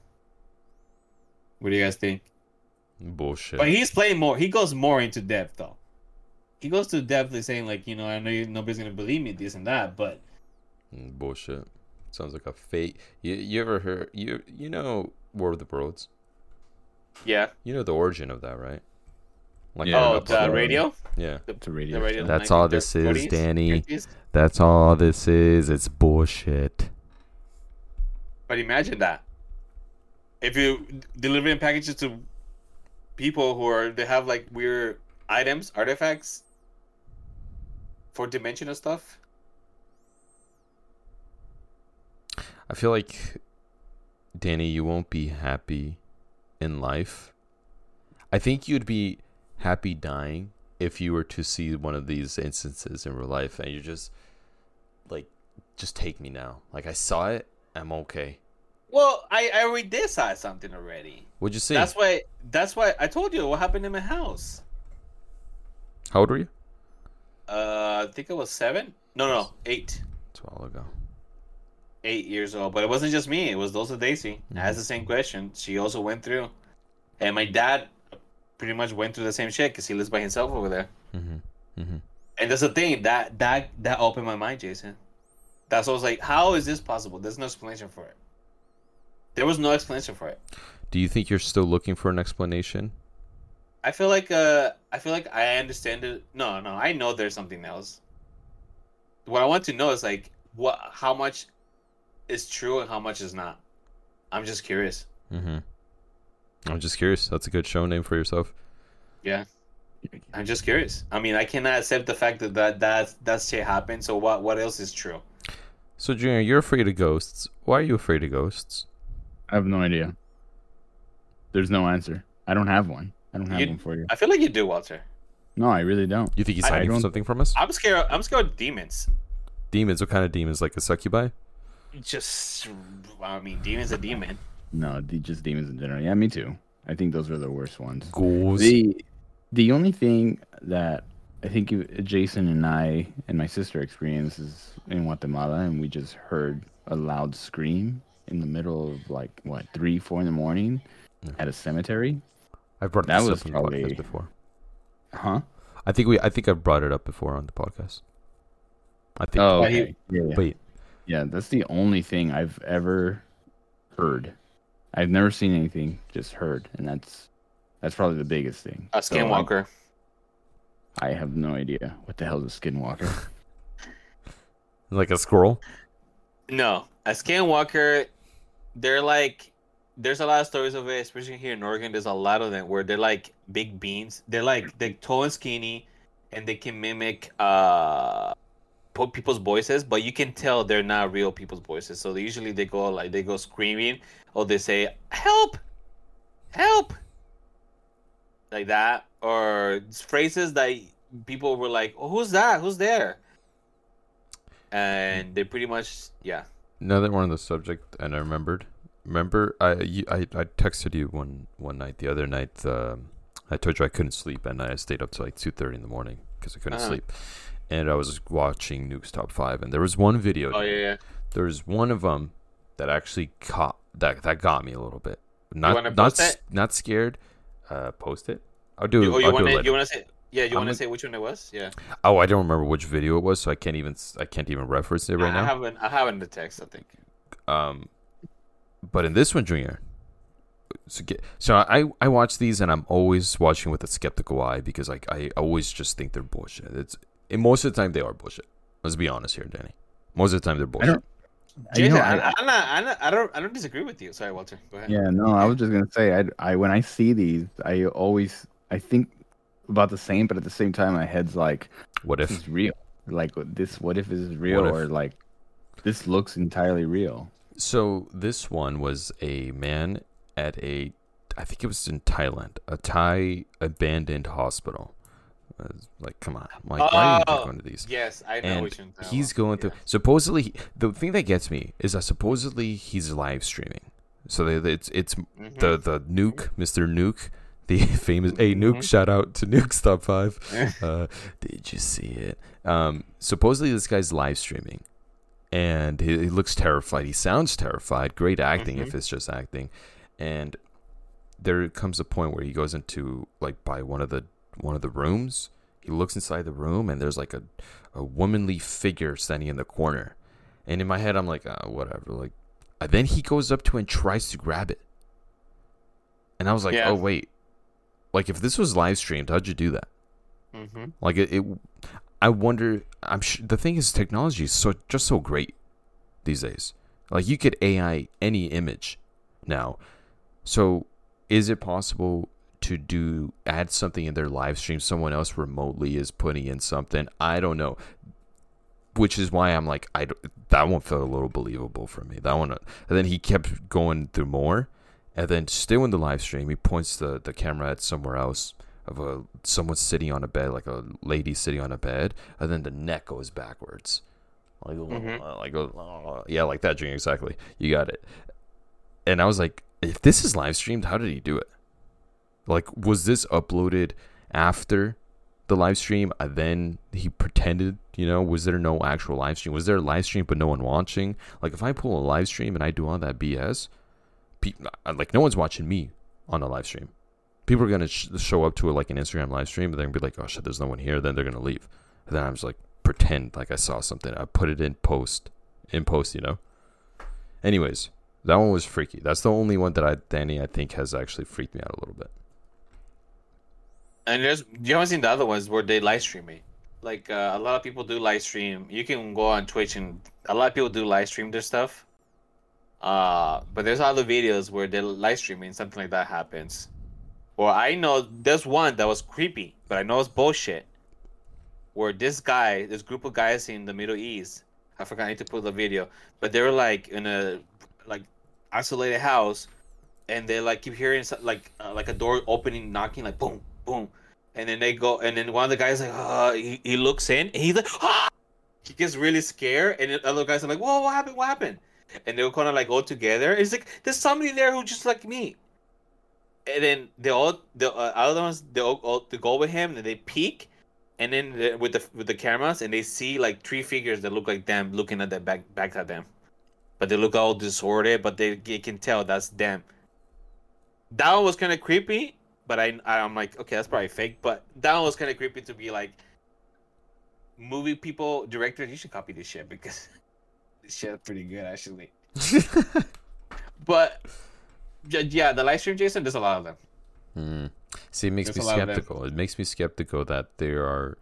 what do you guys think Bullshit. but he's playing more. He goes more into depth though. He goes to depth of saying like, you know, I know you, nobody's gonna believe me, this and that, but Mm, Bullshit. Sounds like a fake. You you ever heard you you know War of the Worlds? Yeah. You know the origin of that, right? Like Yeah, oh, the on- radio. Yeah. It's a The radio. radio. That's all this is, 1940s, Danny. 50s. That's all this is. It's bullshit. But imagine that. If you delivering packages to people who are they have like weird items, artifacts, for dimensional stuff. I feel like Danny, you won't be happy in life. I think you'd be happy dying if you were to see one of these instances in real life and you're just like just take me now. Like I saw it, I'm okay. Well, I I already did saw something already. What'd you see? That's why. That's why I told you what happened in my house. How old were you? Uh, I think I was seven. No, no, eight. It's a while ago. Eight years old, but it wasn't just me. It was also Daisy. Asked the same question. She also went through, and my dad pretty much went through the same shit because he lives by himself over there. Mm-hmm. Mm-hmm. And that's the thing that that that opened my mind, Jason. That's what I was like, how is this possible? There's no explanation for it. There was no explanation for it. Do you think you're still looking for an explanation? I feel like uh, I feel like I understand it. No, no, I know there's something else. What I want to know is like what, how much is true and how much is not. I'm just curious. Mm-hmm. I'm just curious. That's a good show name for yourself. Yeah. I'm just curious. I mean, I cannot accept the fact that that that, that shit happened. So what what else is true? So, Junior, you're afraid of ghosts. Why are you afraid of ghosts? I have no idea. There's no answer. I don't have one. I don't have You- one for you. I feel like you do, Walter. No, I really don't. You think he's hiding don't- something from us? I'm scared. I'm scared of demons. Demons? What kind of demons? Like a succubi? Just, I mean, demon's a demon. No, just demons in general. Yeah, me too. I think those are the worst ones. Ghouls? The the only thing that I think Jason and I and my sister experienced is in Guatemala, and we just heard a loud scream in the middle of like what three, four in the morning Yeah. at a cemetery. I've brought that was up on the probably- before. Huh? I think we. I think I've brought it up before on the podcast. I think. Oh, okay. yeah, yeah. Wait. Yeah. That's the only thing I've ever heard. I've never seen anything, just heard, and that's that's probably the biggest thing. A So, I- skinwalker. I have no idea what the hell is a skinwalker. Like a squirrel? No, a skinwalker. They're like, there's a lot of stories of it, especially here in Oregon. There's a lot of them where they're like big beans. They're like they're tall and skinny, and they can mimic uh po- people's voices, but you can tell they're not real people's voices. So they usually they go like they go screaming or they say help, help, like that, or phrases that people were like, oh, "Who's that? Who's there?" And they pretty much yeah. now that we're on the subject, and I remembered, remember I you, I, I texted you one one night the other night. Um, I told you I couldn't sleep, and I stayed up till like two thirty in the morning because I couldn't Uh-huh. sleep. And I was watching Nuke's top five, and there was one video. Oh yeah, yeah. There was one of them that actually caught that that got me a little bit. Not wanna not it? not scared. Uh, post it. I'll do. You, oh, I'll you do want it to? later. You want to say? Yeah, you want to say which one it was? Yeah. Oh, I don't remember which video it was, so I can't even I can't even reference it right I, now. I haven't. I haven't the text. I think. Um, but in this one, Junior. So, get, so I I watch these and I'm always watching with a skeptical eye because like I always just think they're bullshit. It's and most of the time they are bullshit. Let's be honest here, Danny. Most of the time they're I bullshit. don't. you know, I, I- I, am not, I'm not, I don't. I don't disagree with you. Sorry, Walter. Go ahead. Yeah, no, I was just gonna say, I, I when I see these, I always I think about the same, but at the same time, my head's like, What this if? is real. Like this, what if this is real, if? or like this looks entirely real? So this one was a man at a, I think it was in Thailand, a Thai abandoned hospital. Like, come on, like, why are you Oh, going to these? Yes, I know and he's going through. Supposedly, the thing that gets me is that supposedly he's live streaming. So they, it's it's Mhm. the the nuke, Mister Nuke, the famous. Hey, Nuke! Mhm. Shout out to Nuke's top five. Uh, did you see it? Um, supposedly this guy's live streaming, and he, he looks terrified. He sounds terrified. Great acting if Mhm. it's just acting, and there comes a point where he goes into like by one of the one of the rooms. He looks inside the room, and there's like a a womanly figure standing in the corner. And in my head, I'm like, oh, whatever. Like, and then he goes up to and tries to grab it. And I was like, Yeah. oh wait, like if this was live streamed, how'd you do that? Mhm. Like it, it I wonder. I'm sh- the thing is, technology is so just so great these days. Like you could AI any image now. So is it possible to do add something in their live stream? Someone else remotely is putting in something. I don't know. Which is why I'm like, I that one felt a little believable for me. That one, and then he kept going through more, and then still in the live stream, he points the the camera at somewhere else of a someone sitting on a bed, like a lady sitting on a bed, and then the neck goes backwards, like Mhm. like uh, yeah, like that. Junior, exactly. You got it. And I was like, if this is live streamed, how did he do it? Like, was this uploaded after the live stream? And then he pretended, you know, was there no actual live stream? Was there a live stream but no one watching? Like, if I pull a live stream and I do all that BS, pe- uh, like, no one's watching me on a live stream. People are gonna sh- show up to it like an Instagram live stream, and they're gonna be like, "Oh shit, there's no one here." Then they're gonna leave. And then I was like, pretend like I saw something. I put it in post, in post, you know. Anyways, that one was freaky. That's the only one that I, Danny, I think has actually freaked me out a little bit. And there's you haven't seen the other ones where they live stream it. Like uh, a lot of people do live stream. You can go on Twitch and a lot of people do live stream their stuff. Uh, but there's other videos where they're live streaming something like that happens. Or I know there's one that was creepy, but I know it's bullshit. Where this guy, this group of guys in the Middle East, I forgot I need to put the video, but they were like in a like isolated house, and they like keep hearing like uh, like a door opening, knocking, like boom, boom, and then they go, and then one of the guys like, uh, he, he looks in, and he's like, ah! he gets really scared, and then other guys are like, whoa, what happened? What happened? And they'll kind of like all together. It's like there's somebody there who just like me. And then they all the uh, other ones they all, all they go with him and they peek, and then the, with the with the cameras and they see like three figures that look like them looking at their back back at them, but they look all disordered, but they, they can tell that's them. That one was kind of creepy, but I I'm like okay that's probably fake, but that one was kind of creepy to be like. Movie people, directors, you should copy this shit because this shit is pretty good actually. But yeah, yeah, the live stream, Jason, there's a lot of them. Hmm. See, it makes There's me a lot of them. skeptical. It makes me skeptical that there are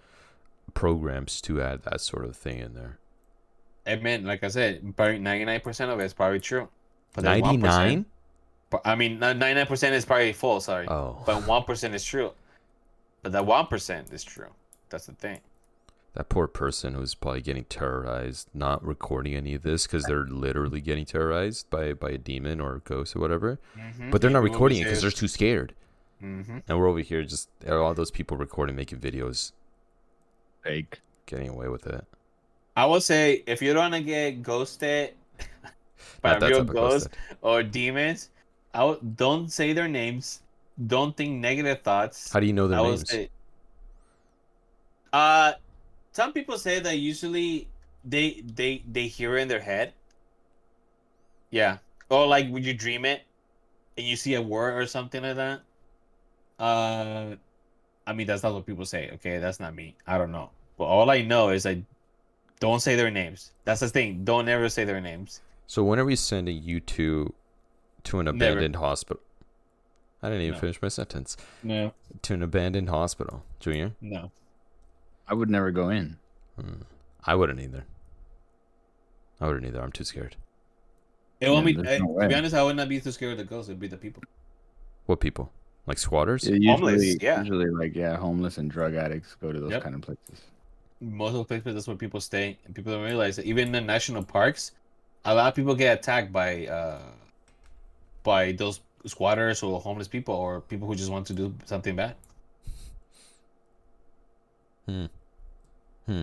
programs to add that sort of thing in there. I mean, like I said, probably ninety nine percent of it is probably true. But 99? but- I mean, ninety nine percent is probably false. Sorry, Oh. but one percent is true. But that one percent is true. That's the thing. That poor person who's probably getting terrorized, not recording any of this because they're literally getting terrorized by, by a demon or a ghost or whatever. But they're not recording it because they're too scared. Mm-hmm. And we're over here just all those people recording, making videos, Fake. getting away with it. I would say if you don't wanna get ghosted, by real ghosts or demons, I don't say their names. Don't think negative thoughts. How do you know their I names? say. Uh, some people say that usually they they they hear it in their head. Yeah, or like when you dream it, and you see a word or something like that. Uh, I mean that's not what people say. Okay, that's not me. I don't know, but all I know is I don't say their names. That's the thing. Don't ever say their names. So when are we sending you two to an Never. abandoned hospital? I didn't even No. finish my sentence. No, To an abandoned hospital, Junior. no. I would never go in. Hmm. I wouldn't either. I wouldn't either. I'm too scared. It won't Yeah, be. there's eh, no to be honest, I would not be too scared of the ghosts. It'd be the people. What people? Like squatters? Usually, Homeless, yeah. Usually, like yeah, homeless and drug addicts go to those Yep. kind of places. most of the places that's where people stay and people don't realize that even in the national parks a lot of people get attacked by uh by those squatters or homeless people or people who just want to do something bad Hmm. Hmm.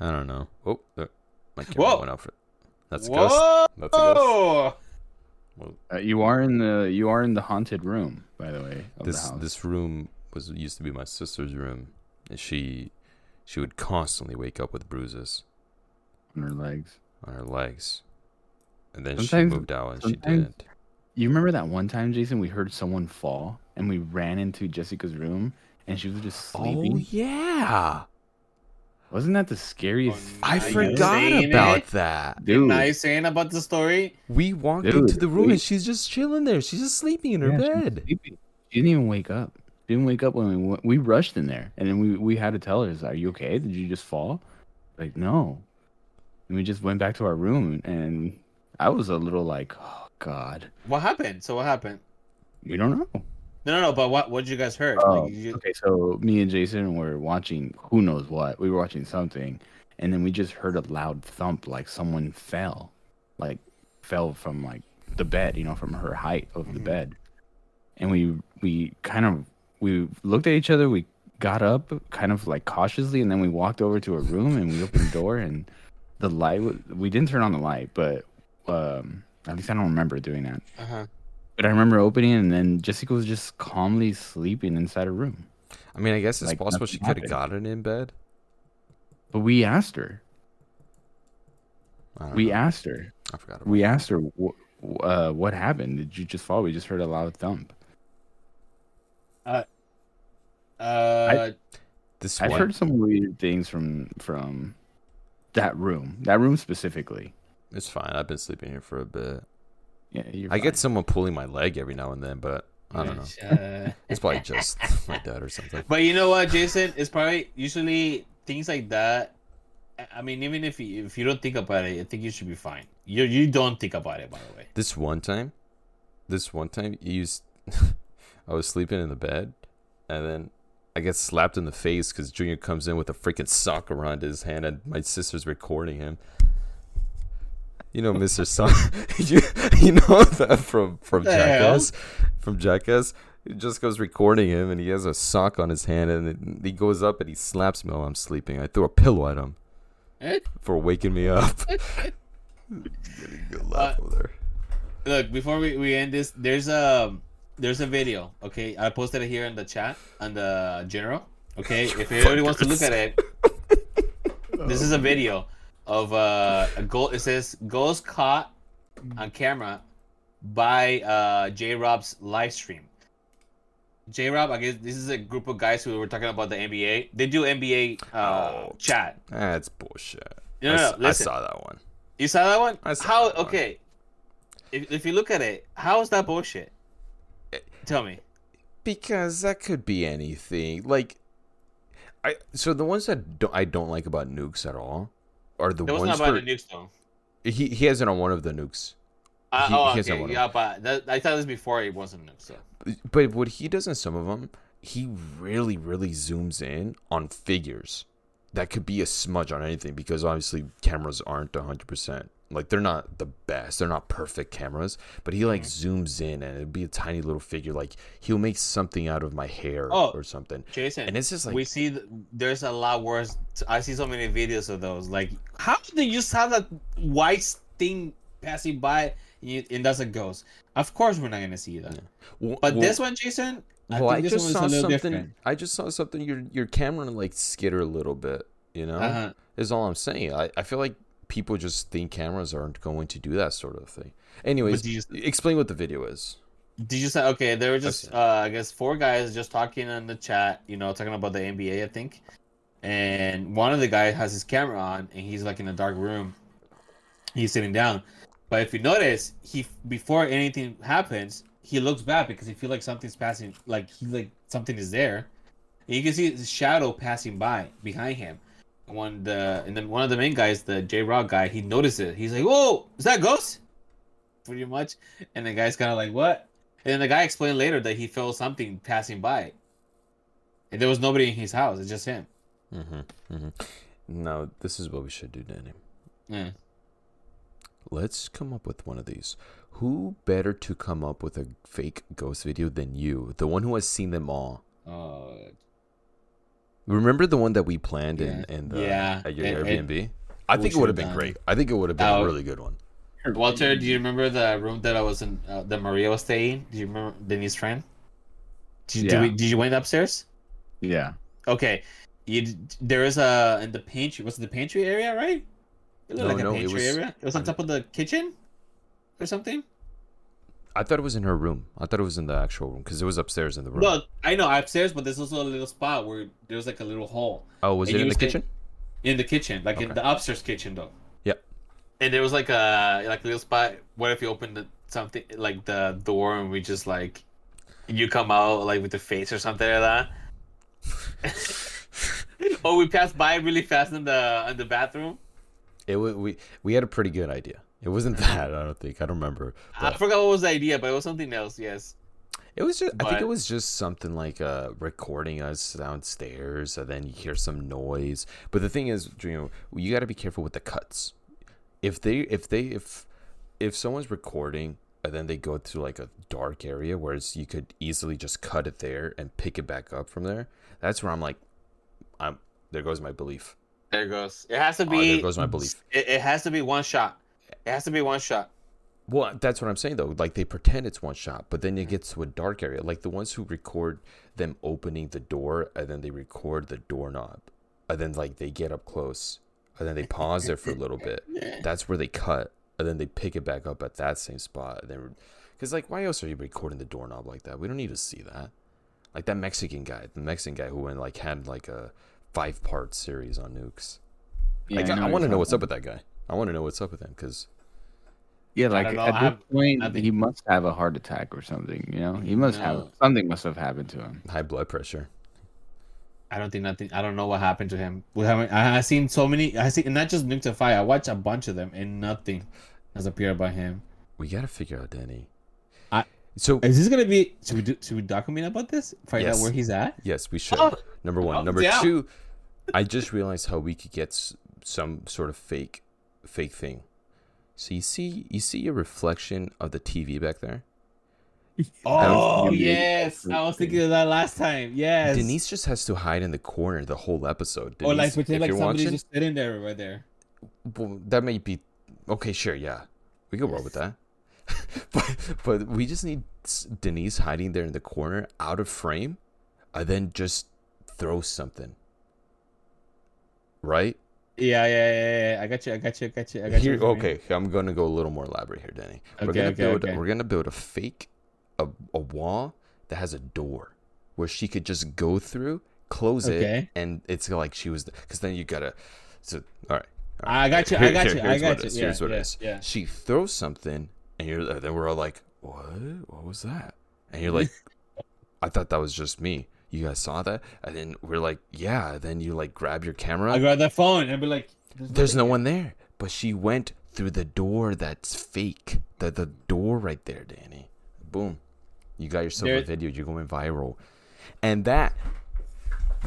I don't know. Oh, my camera Whoa. went out for. That's a ghost. That's a ghost. Uh, you are in the you are in the haunted room, by the way, of This the house. this room was used to be my sister's room, and she she would constantly wake up with bruises on her legs. on her legs, and then Sometimes- she moved out and she didn't. You remember that one time, Jason? We heard someone fall, and we ran into Jessica's room, and she was just oh, sleeping. Oh yeah, Wasn't that the scariest? Oh, I forgot about it? that. Dude, nice saying about the story We walked Dude, into the room we- and she's just chilling there. She's just sleeping in her Yeah, bed. sleeping. She didn't even wake up. She didn't wake up when we went, we rushed in there, and then we we had to tell her, "Are you okay? Did you just fall?" Like, no. And we just went back to our room, and I was a little like, "Oh God, what happened so what happened we don't know." no no no but what what did you guys heard Oh, Like, you- okay. So me and Jason were watching who knows what. We were watching something, and then we just heard a loud thump, like someone fell, like fell from like the bed, you know, from her height of the Mhm. bed. And we we kind of we looked at each other. We got up, kind of like cautiously, and then we walked over to a room and we opened the door and the light. We didn't turn on the light, but um, at least I don't remember doing that. uh-huh. But I remember opening, it, and then Jessica was just calmly sleeping inside her room. I mean, I guess it's Like, possible she could have happened. gotten in bed. But we asked her. We know. asked her. I forgot. About We asked her, wh- wh- uh, "What happened? Did you just fall?" We just heard a loud thump. uh this I've one. heard some weird things from from that room. That room specifically. It's fine. I've been sleeping here for a bit. Yeah, you're I get someone pulling my leg every now and then, but I don't know. uh, It's probably just my dad or something. But you know what, Jason? It's probably usually things like that. I- I mean, even if you, if you don't think about it, I think you should be fine. You you don't think about it, by the way. This one time, this one time, you used, I was sleeping in the bed, and then I get slapped in the face because Junior comes in with a freaking sock around his hand, and my sister's recording him. You know, Mr. Sock. you, you know that from from The hell? Jackass, from Jackass. He just goes recording him, and he has a sock on his hand, and then he goes up and he slaps me while I'm sleeping. I threw a pillow at him Eh? for waking me up. Getting a good laugh Uh. Look, before we, we end this, there's a there's a video. Okay, I posted it here in the chat on the general. Okay, if anybody wants to look at it, this is a video of uh, a goal. It says goals caught on camera by uh, J Rob's live stream." J Rob, I guess this is a group of guys who were talking about the NBA. They do NBA uh, Oh. chat. That's bullshit. No, I, no, no, I listen. saw that one. You saw that one? I saw how? that one. Okay. If, if you look at it, how is that bullshit? Eh, Tell me. Because that could be anything. Like, I so the ones that don't, I don't like about nukes at all are the That was ones not where the nukes, though. he he has it on one of the nukes. Uh, He- oh, he okay. Yeah, but that, I thought this before it wasn't nukes. So. But what he does in some of them, he really really zooms in on figures. That could be a smudge on anything because obviously cameras aren't hundred percent. Like they're not the best. They're not perfect cameras, but he like Mm-hmm. zooms in and it'd be a tiny little figure. Like he'll make something out of my hair Oh, or something. Jason, And it's just like we see th- there's a lot worse. I see so many videos of those. Like, how do you just have that white thing passing by, and, you, and that's a ghost. Of course, we're not gonna see that. Well, But well- this one, Jason, I well, I, think this just one saw was a little something. different. I just saw something. Your your camera like skitter a little bit. You know, Uh-huh. is all I'm saying. I, I feel like people just think cameras aren't going to do that sort of thing. Anyways, explain what the video is. Did you say okay? There were just, see. uh, I guess, four guys just talking in the chat. You know, talking about the NBA, I think. And one of the guys has his camera on, and he's like in a dark room. He's sitting down, but if you notice, he before anything happens, he looks back because he feels like something's passing, like he like something is there. And you can see his shadow passing by behind him. When the and then one of the main guys, the J Rock guy, he noticed it. He's like, "Whoa, is that ghost?" Pretty much. And the guy's kind of like, "What?" And then the guy explained later that he felt something passing by. And there was nobody in his house. It's just him. Mm-hmm. Mm-hmm. No, this is what we should do, Danny. Yeah. Let's come up with one of these. Who better to come up with a fake ghost video than you, the one who has seen them all? Oh, Remember the one that we planned in, Yeah. in the, Yeah, at your it- it- Airbnb? I think it would have been done. great. I think it would have been Oh. a really good one. Walter, do you remember the room that I was in, uh, that Maria was staying? Do you remember Denise friend? Did you, Yeah. did, we, did you went upstairs? Yeah. Okay. You, there is a in the pantry. Was it the pantry area, right? It looked No, like no, a it was- area. It was on top of the kitchen, or something. I thought it was in her room. I thought it was in the actual room because it was upstairs in the room. No, I know upstairs, but there's also a little spot where there's like a little hole oh, was and it in the kitchen? in the kitchen, like in the upstairs kitchen, though. Yep. And there was like a like a little spot. What if you open the something like the door and we just like you come out like with the face or something like that? or we passed by really fast in the in the bathroom. It we we had a pretty good idea. It wasn't that. I don't think. I don't remember. I forgot what was the idea, but it was something else. Yes. It was just. I think it was just something like uh recording us downstairs, and then you hear some noise. But the thing is, you know, you got to be careful with the cuts. If they, if they, if if someone's recording and then they go to like a dark area, whereas you could easily just cut it there and pick it back up from there. That's where I'm like, I'm. There goes my belief. There goes. It has to Oh, be. there goes my belief. It, it has to be one shot. It has to be one shot. Well, that's what I'm saying though. Like they pretend it's one shot, but then it mm-hmm. gets to a dark area. Like the ones who record them opening the door and then they record the doorknob, and then like they get up close and then they pause there for a little bit. That's where they cut, and then they pick it back up at that same spot. And then, because like, why else are you recording the doorknob like that? We don't need to see that. Like that Mexican guy, the Mexican guy who went like had like a five part series on nukes. Yeah, like, I, know I want to know what's up with that guy. I want to know what's up with him because Yeah, like at I this have point, nothing. he must have a heart attack or something. You know, he must No. have something must have happened to him. high blood pressure. I don't think nothing. I don't know what happened to him. We haven't. I, I seen so many. I see, and not just Nuke to Fire. I watched a bunch of them, and nothing has appeared by him. We gotta figure out Danny. I- so Is this gonna be? Should we do? Should we document about this? Find Yes. out where he's at. yes, we should. Oh. Number one. Oh, Number yeah. two. I just realized how we could get some sort of fake, fake thing. So you see, you see your reflection of the TV back there. Oh was- oh, yes, I was thinking of that last time. Yes. Denise just has to hide in the corner the whole episode. or like Denise, pretend if like you're somebody's watching, just sitting there right there. well, that may be okay. Sure, yeah, we could roll with that. but but we just need Denise hiding there in the corner, out of frame, and then just throw something. Right Yeah, yeah, yeah, yeah. I got you. I got you. I got you. I got here. you. Okay, I'm gonna go a little more elaborate here, Danny. We're Okay, gonna okay, build. okay. We're gonna build a fake, a, a wall that has a door where she could just go through, close it, and it's like she was. Because then you gotta. So all right. all I got you. I got here- you. I got you. is, Yeah, Here's what yeah, it is. yeah. She throws something, and you're then we're all like, "What? What was that?" And you're like, "I thought that was just me." You guys saw that, and then we're like, "Yeah." Then you like grab your camera. I grab that phone and be like, There's no one there, but she went through the door that's fake. The the door right there, Danny. Boom. You got yourself a video. You're going viral, and that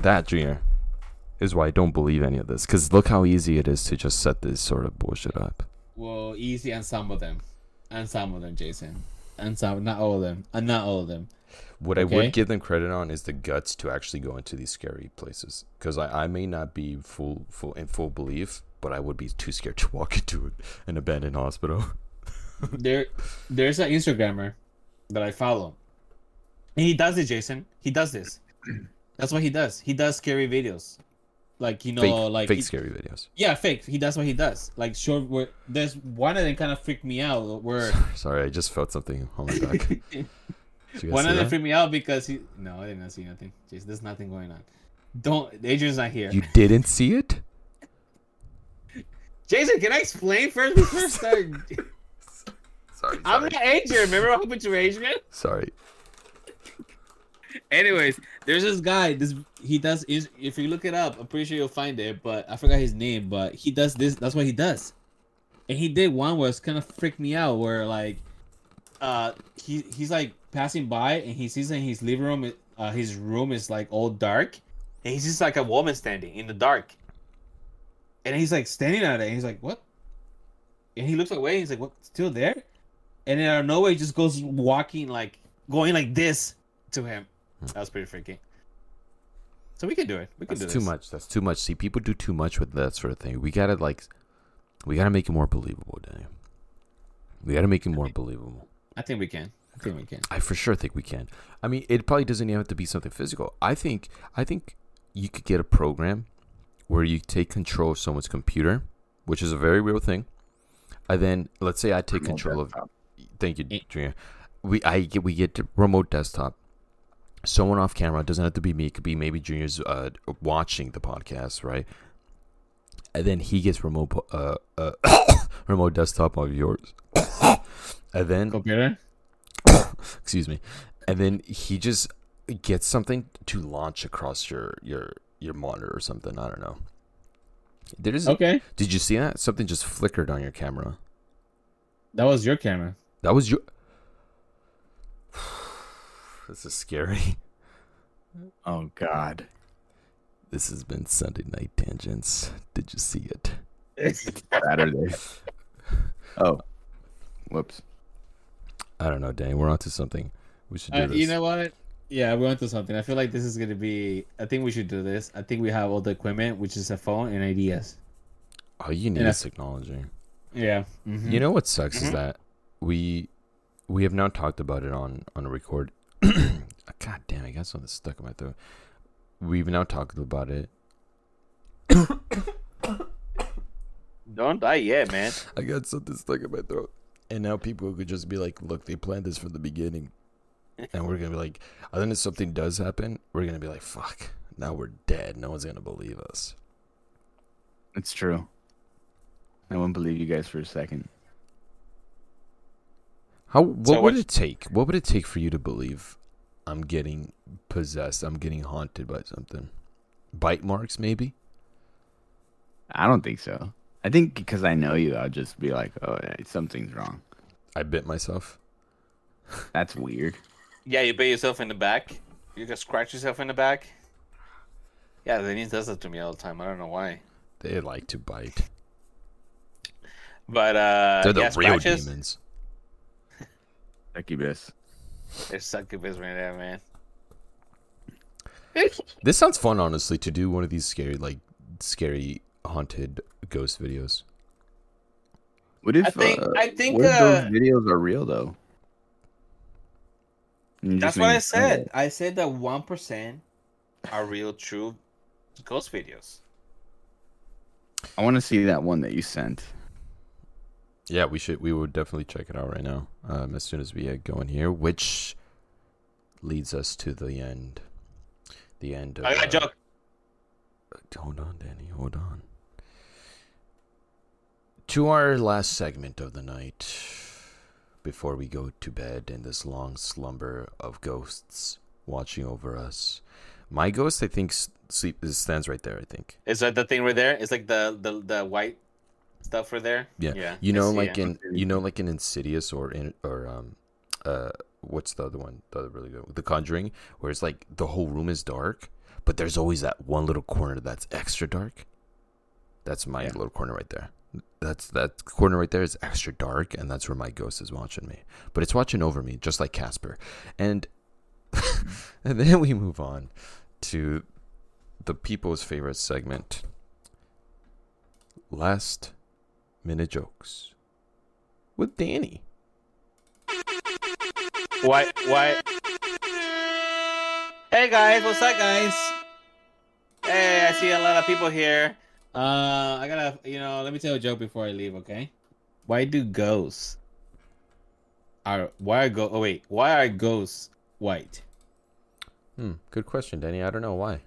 that Junior is why I don't believe any of this. Because look how easy it is to just set this sort of bullshit up. Well, easy on some of them, and some of them, Jason, and some, not all of them, and not all of them. What I would give them credit on is the guts to actually go into these scary places. Because I, I may not be full full in full belief, but I would be too scared to walk into an abandoned hospital. there there's an Instagrammer that I follow. And he does it, Jason. He does this. That's what he does. He does scary videos. Like you know, fake, like fake he- scary videos. yeah, fake. He does what he does. Like short. Where there's one of them kind of freaked me out. Where Sorry, I just felt something on my back. Did you guys one of them freaked me out because he. No, I did not see nothing. Jason, there's nothing going on. Don't. Adrian's not here. You didn't see it? Jason, can I explain first before I start? Sorry. I'm not Adrian. Remember what happened to Adrian? sorry. Anyways, there's this guy. This he does is if you look it up, I'm pretty sure you'll find it. But I forgot his name. But he does this. That's what he does. And he did one where it's kind of freaked me out. Where like, uh, he he's like passing by and he sees in his living room, uh, his room is like all dark, and he's just like a woman standing in the dark. And he's like standing at it. And he's like, what? And he looks away. and He's like, what? Still there? And then out of nowhere, he just goes walking like going like this to him. That was pretty freaky. So we can do it. We can That's do this. That's too much. That's too much. See, people do too much with that sort of thing. We gotta like, we gotta make it more believable, Danny. We gotta make it more believable. I think we can. I think we can. I for sure think we can. I mean, it probably doesn't even have to be something physical. I think, I think you could get a program where you take control of someone's computer, which is a very real thing. And then let's say I take Remote control of. Thank you, Eh. Junior. We I get we get to remote desktop. Someone off camera doesn't have to be me. It could be maybe Junior's uh, watching the podcast, right? And then he gets remote uh, uh remote desktop of yours. and then Computer? excuse me, and then he just gets something to launch across your your your monitor or something. I don't know. There is. Okay. Did you see that? Something just flickered on your camera. That was your camera. That was your. this is scary. Oh God. This has been Sunday Night Tangents. Did you see it? Saturday. oh. Whoops. I don't know, Danny. We're onto something. We should do Uh, this. you know what? Yeah, we're onto something. I feel like this is gonna be. I think we should do this. I think we have all the equipment, which is a phone and ideas. All you need Yeah. is technology. Yeah. mhm. You know what sucks is Mhm. that we we have now talked about it on on a record. God damn! I got something stuck in my throat. We've now talked about it. Don't die yet, man. I got something stuck in my throat. And now people could just be like, look, they planned this from the beginning. And we're going to be like, and then if something does happen, we're going to be like, fuck, now we're dead. No one's going to believe us. It's true. I won't believe you guys for a second. How, what So would what- it take? What would it take for you to believe I'm getting possessed? I'm getting haunted by something? Bite marks, maybe? I don't think so. I think because I know you, I'll just be like, oh, something's wrong. I bit myself. That's weird. Yeah, you bit yourself in the back. You just scratch yourself in the back. Yeah, Denise does that to me all the time. I don't know why. They like to bite. But uh, They're the yeah, real scratches, demons. Succubus. They're succubus right there, man. This sounds fun, honestly, to do one of these scary, like, scary haunted ghost videos. What if I think- uh, I think, what if uh, those videos are real though? That's what I said. I said that one percent are real, true ghost videos. I want to see that one that you sent. Yeah, we should. We would definitely check it out right now. Um, as soon as we get going here, which leads us to the end. The end. Of, I got a uh. Hold on, Danny. Hold on. To our last segment of the night, before we go to bed in this long slumber of ghosts watching over us. My ghost, I think, sleep stands right there. I think. Is that the thing right there? It's like the the, the white stuff right there. Yeah. Yeah. You know, like it. in you know, like in Insidious or in or um, uh, what's the other one? The other really good, The Conjuring, where it's like the whole room is dark, but there's always that one little corner that's extra dark. That's my Yeah. little corner right there. That's that corner right there is extra dark, and that's where my ghost is watching me. But it's watching over me, just like Casper. And and then we move on to the people's favorite segment. last minute jokes with Danny. Why? Why? Hey guys, what's up, guys? Hey, I see a lot of people here. Uh, I gotta, you know, let me tell a joke before I leave, okay? Why do ghosts are why are go? Oh wait, why are ghosts white? Hmm, good question, Danny. I don't know why.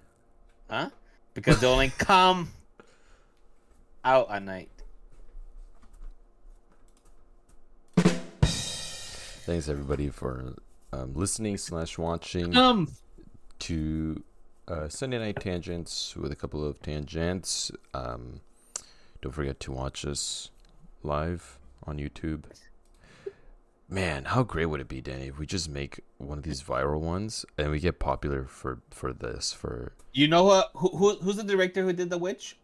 Huh? Because they only come out at night. Thanks everybody for um, listening slash watching Um, to uh, Sunday Night Tangents with a couple of tangents. Um, don't forget to watch us live on YouTube. Man, how great would it be, Danny, if we just make one of these viral ones and we get popular for for this for you know what? Who, who who's the director who did The Witch?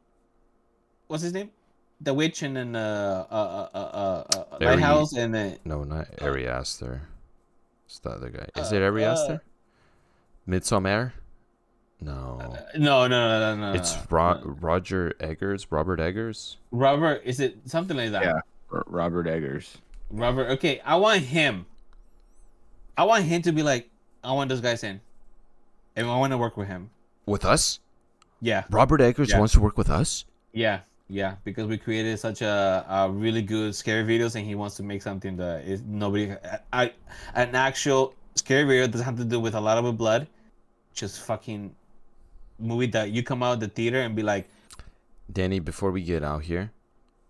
What's his name? The Witch and then uh uh uh uh, uh, uh Ari- Lighthouse and then no, not Ari Aster. It's the other guy. Is Uh, it Ari uh, Aster? Midsommar? No. no no no no no. it's Ro- no. Roger Eggers, Robert Eggers. Robert. Is it something like that? Yeah. Robert Eggers. Robert. Okay, I want him. I want him to be like, I want those guys in, and I want to work with him. With us? Yeah, Robert Eggers Yeah. wants to work with us? yeah, yeah. Because we created such a, a really good scary videos, and he wants to make something that is nobody. I, an actual scary video doesn't have to do with a lot of blood, just fucking movie that you come out of the theater and be like, Danny, before we get out here,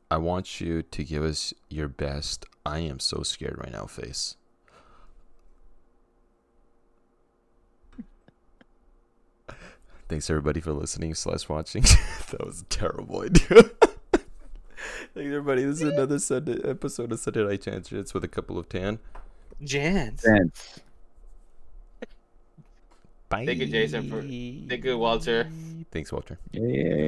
I want you to give us your best I am so scared right now face. Thanks everybody for listening slash watching. that was a terrible idea. Thanks everybody. This is another Sunday episode of Sunday Night Tangents with a couple of tan. Jans. Sense. Bye. Thank you, Jason, for- Thank you, Walter. Thanks, Walter. Yeah.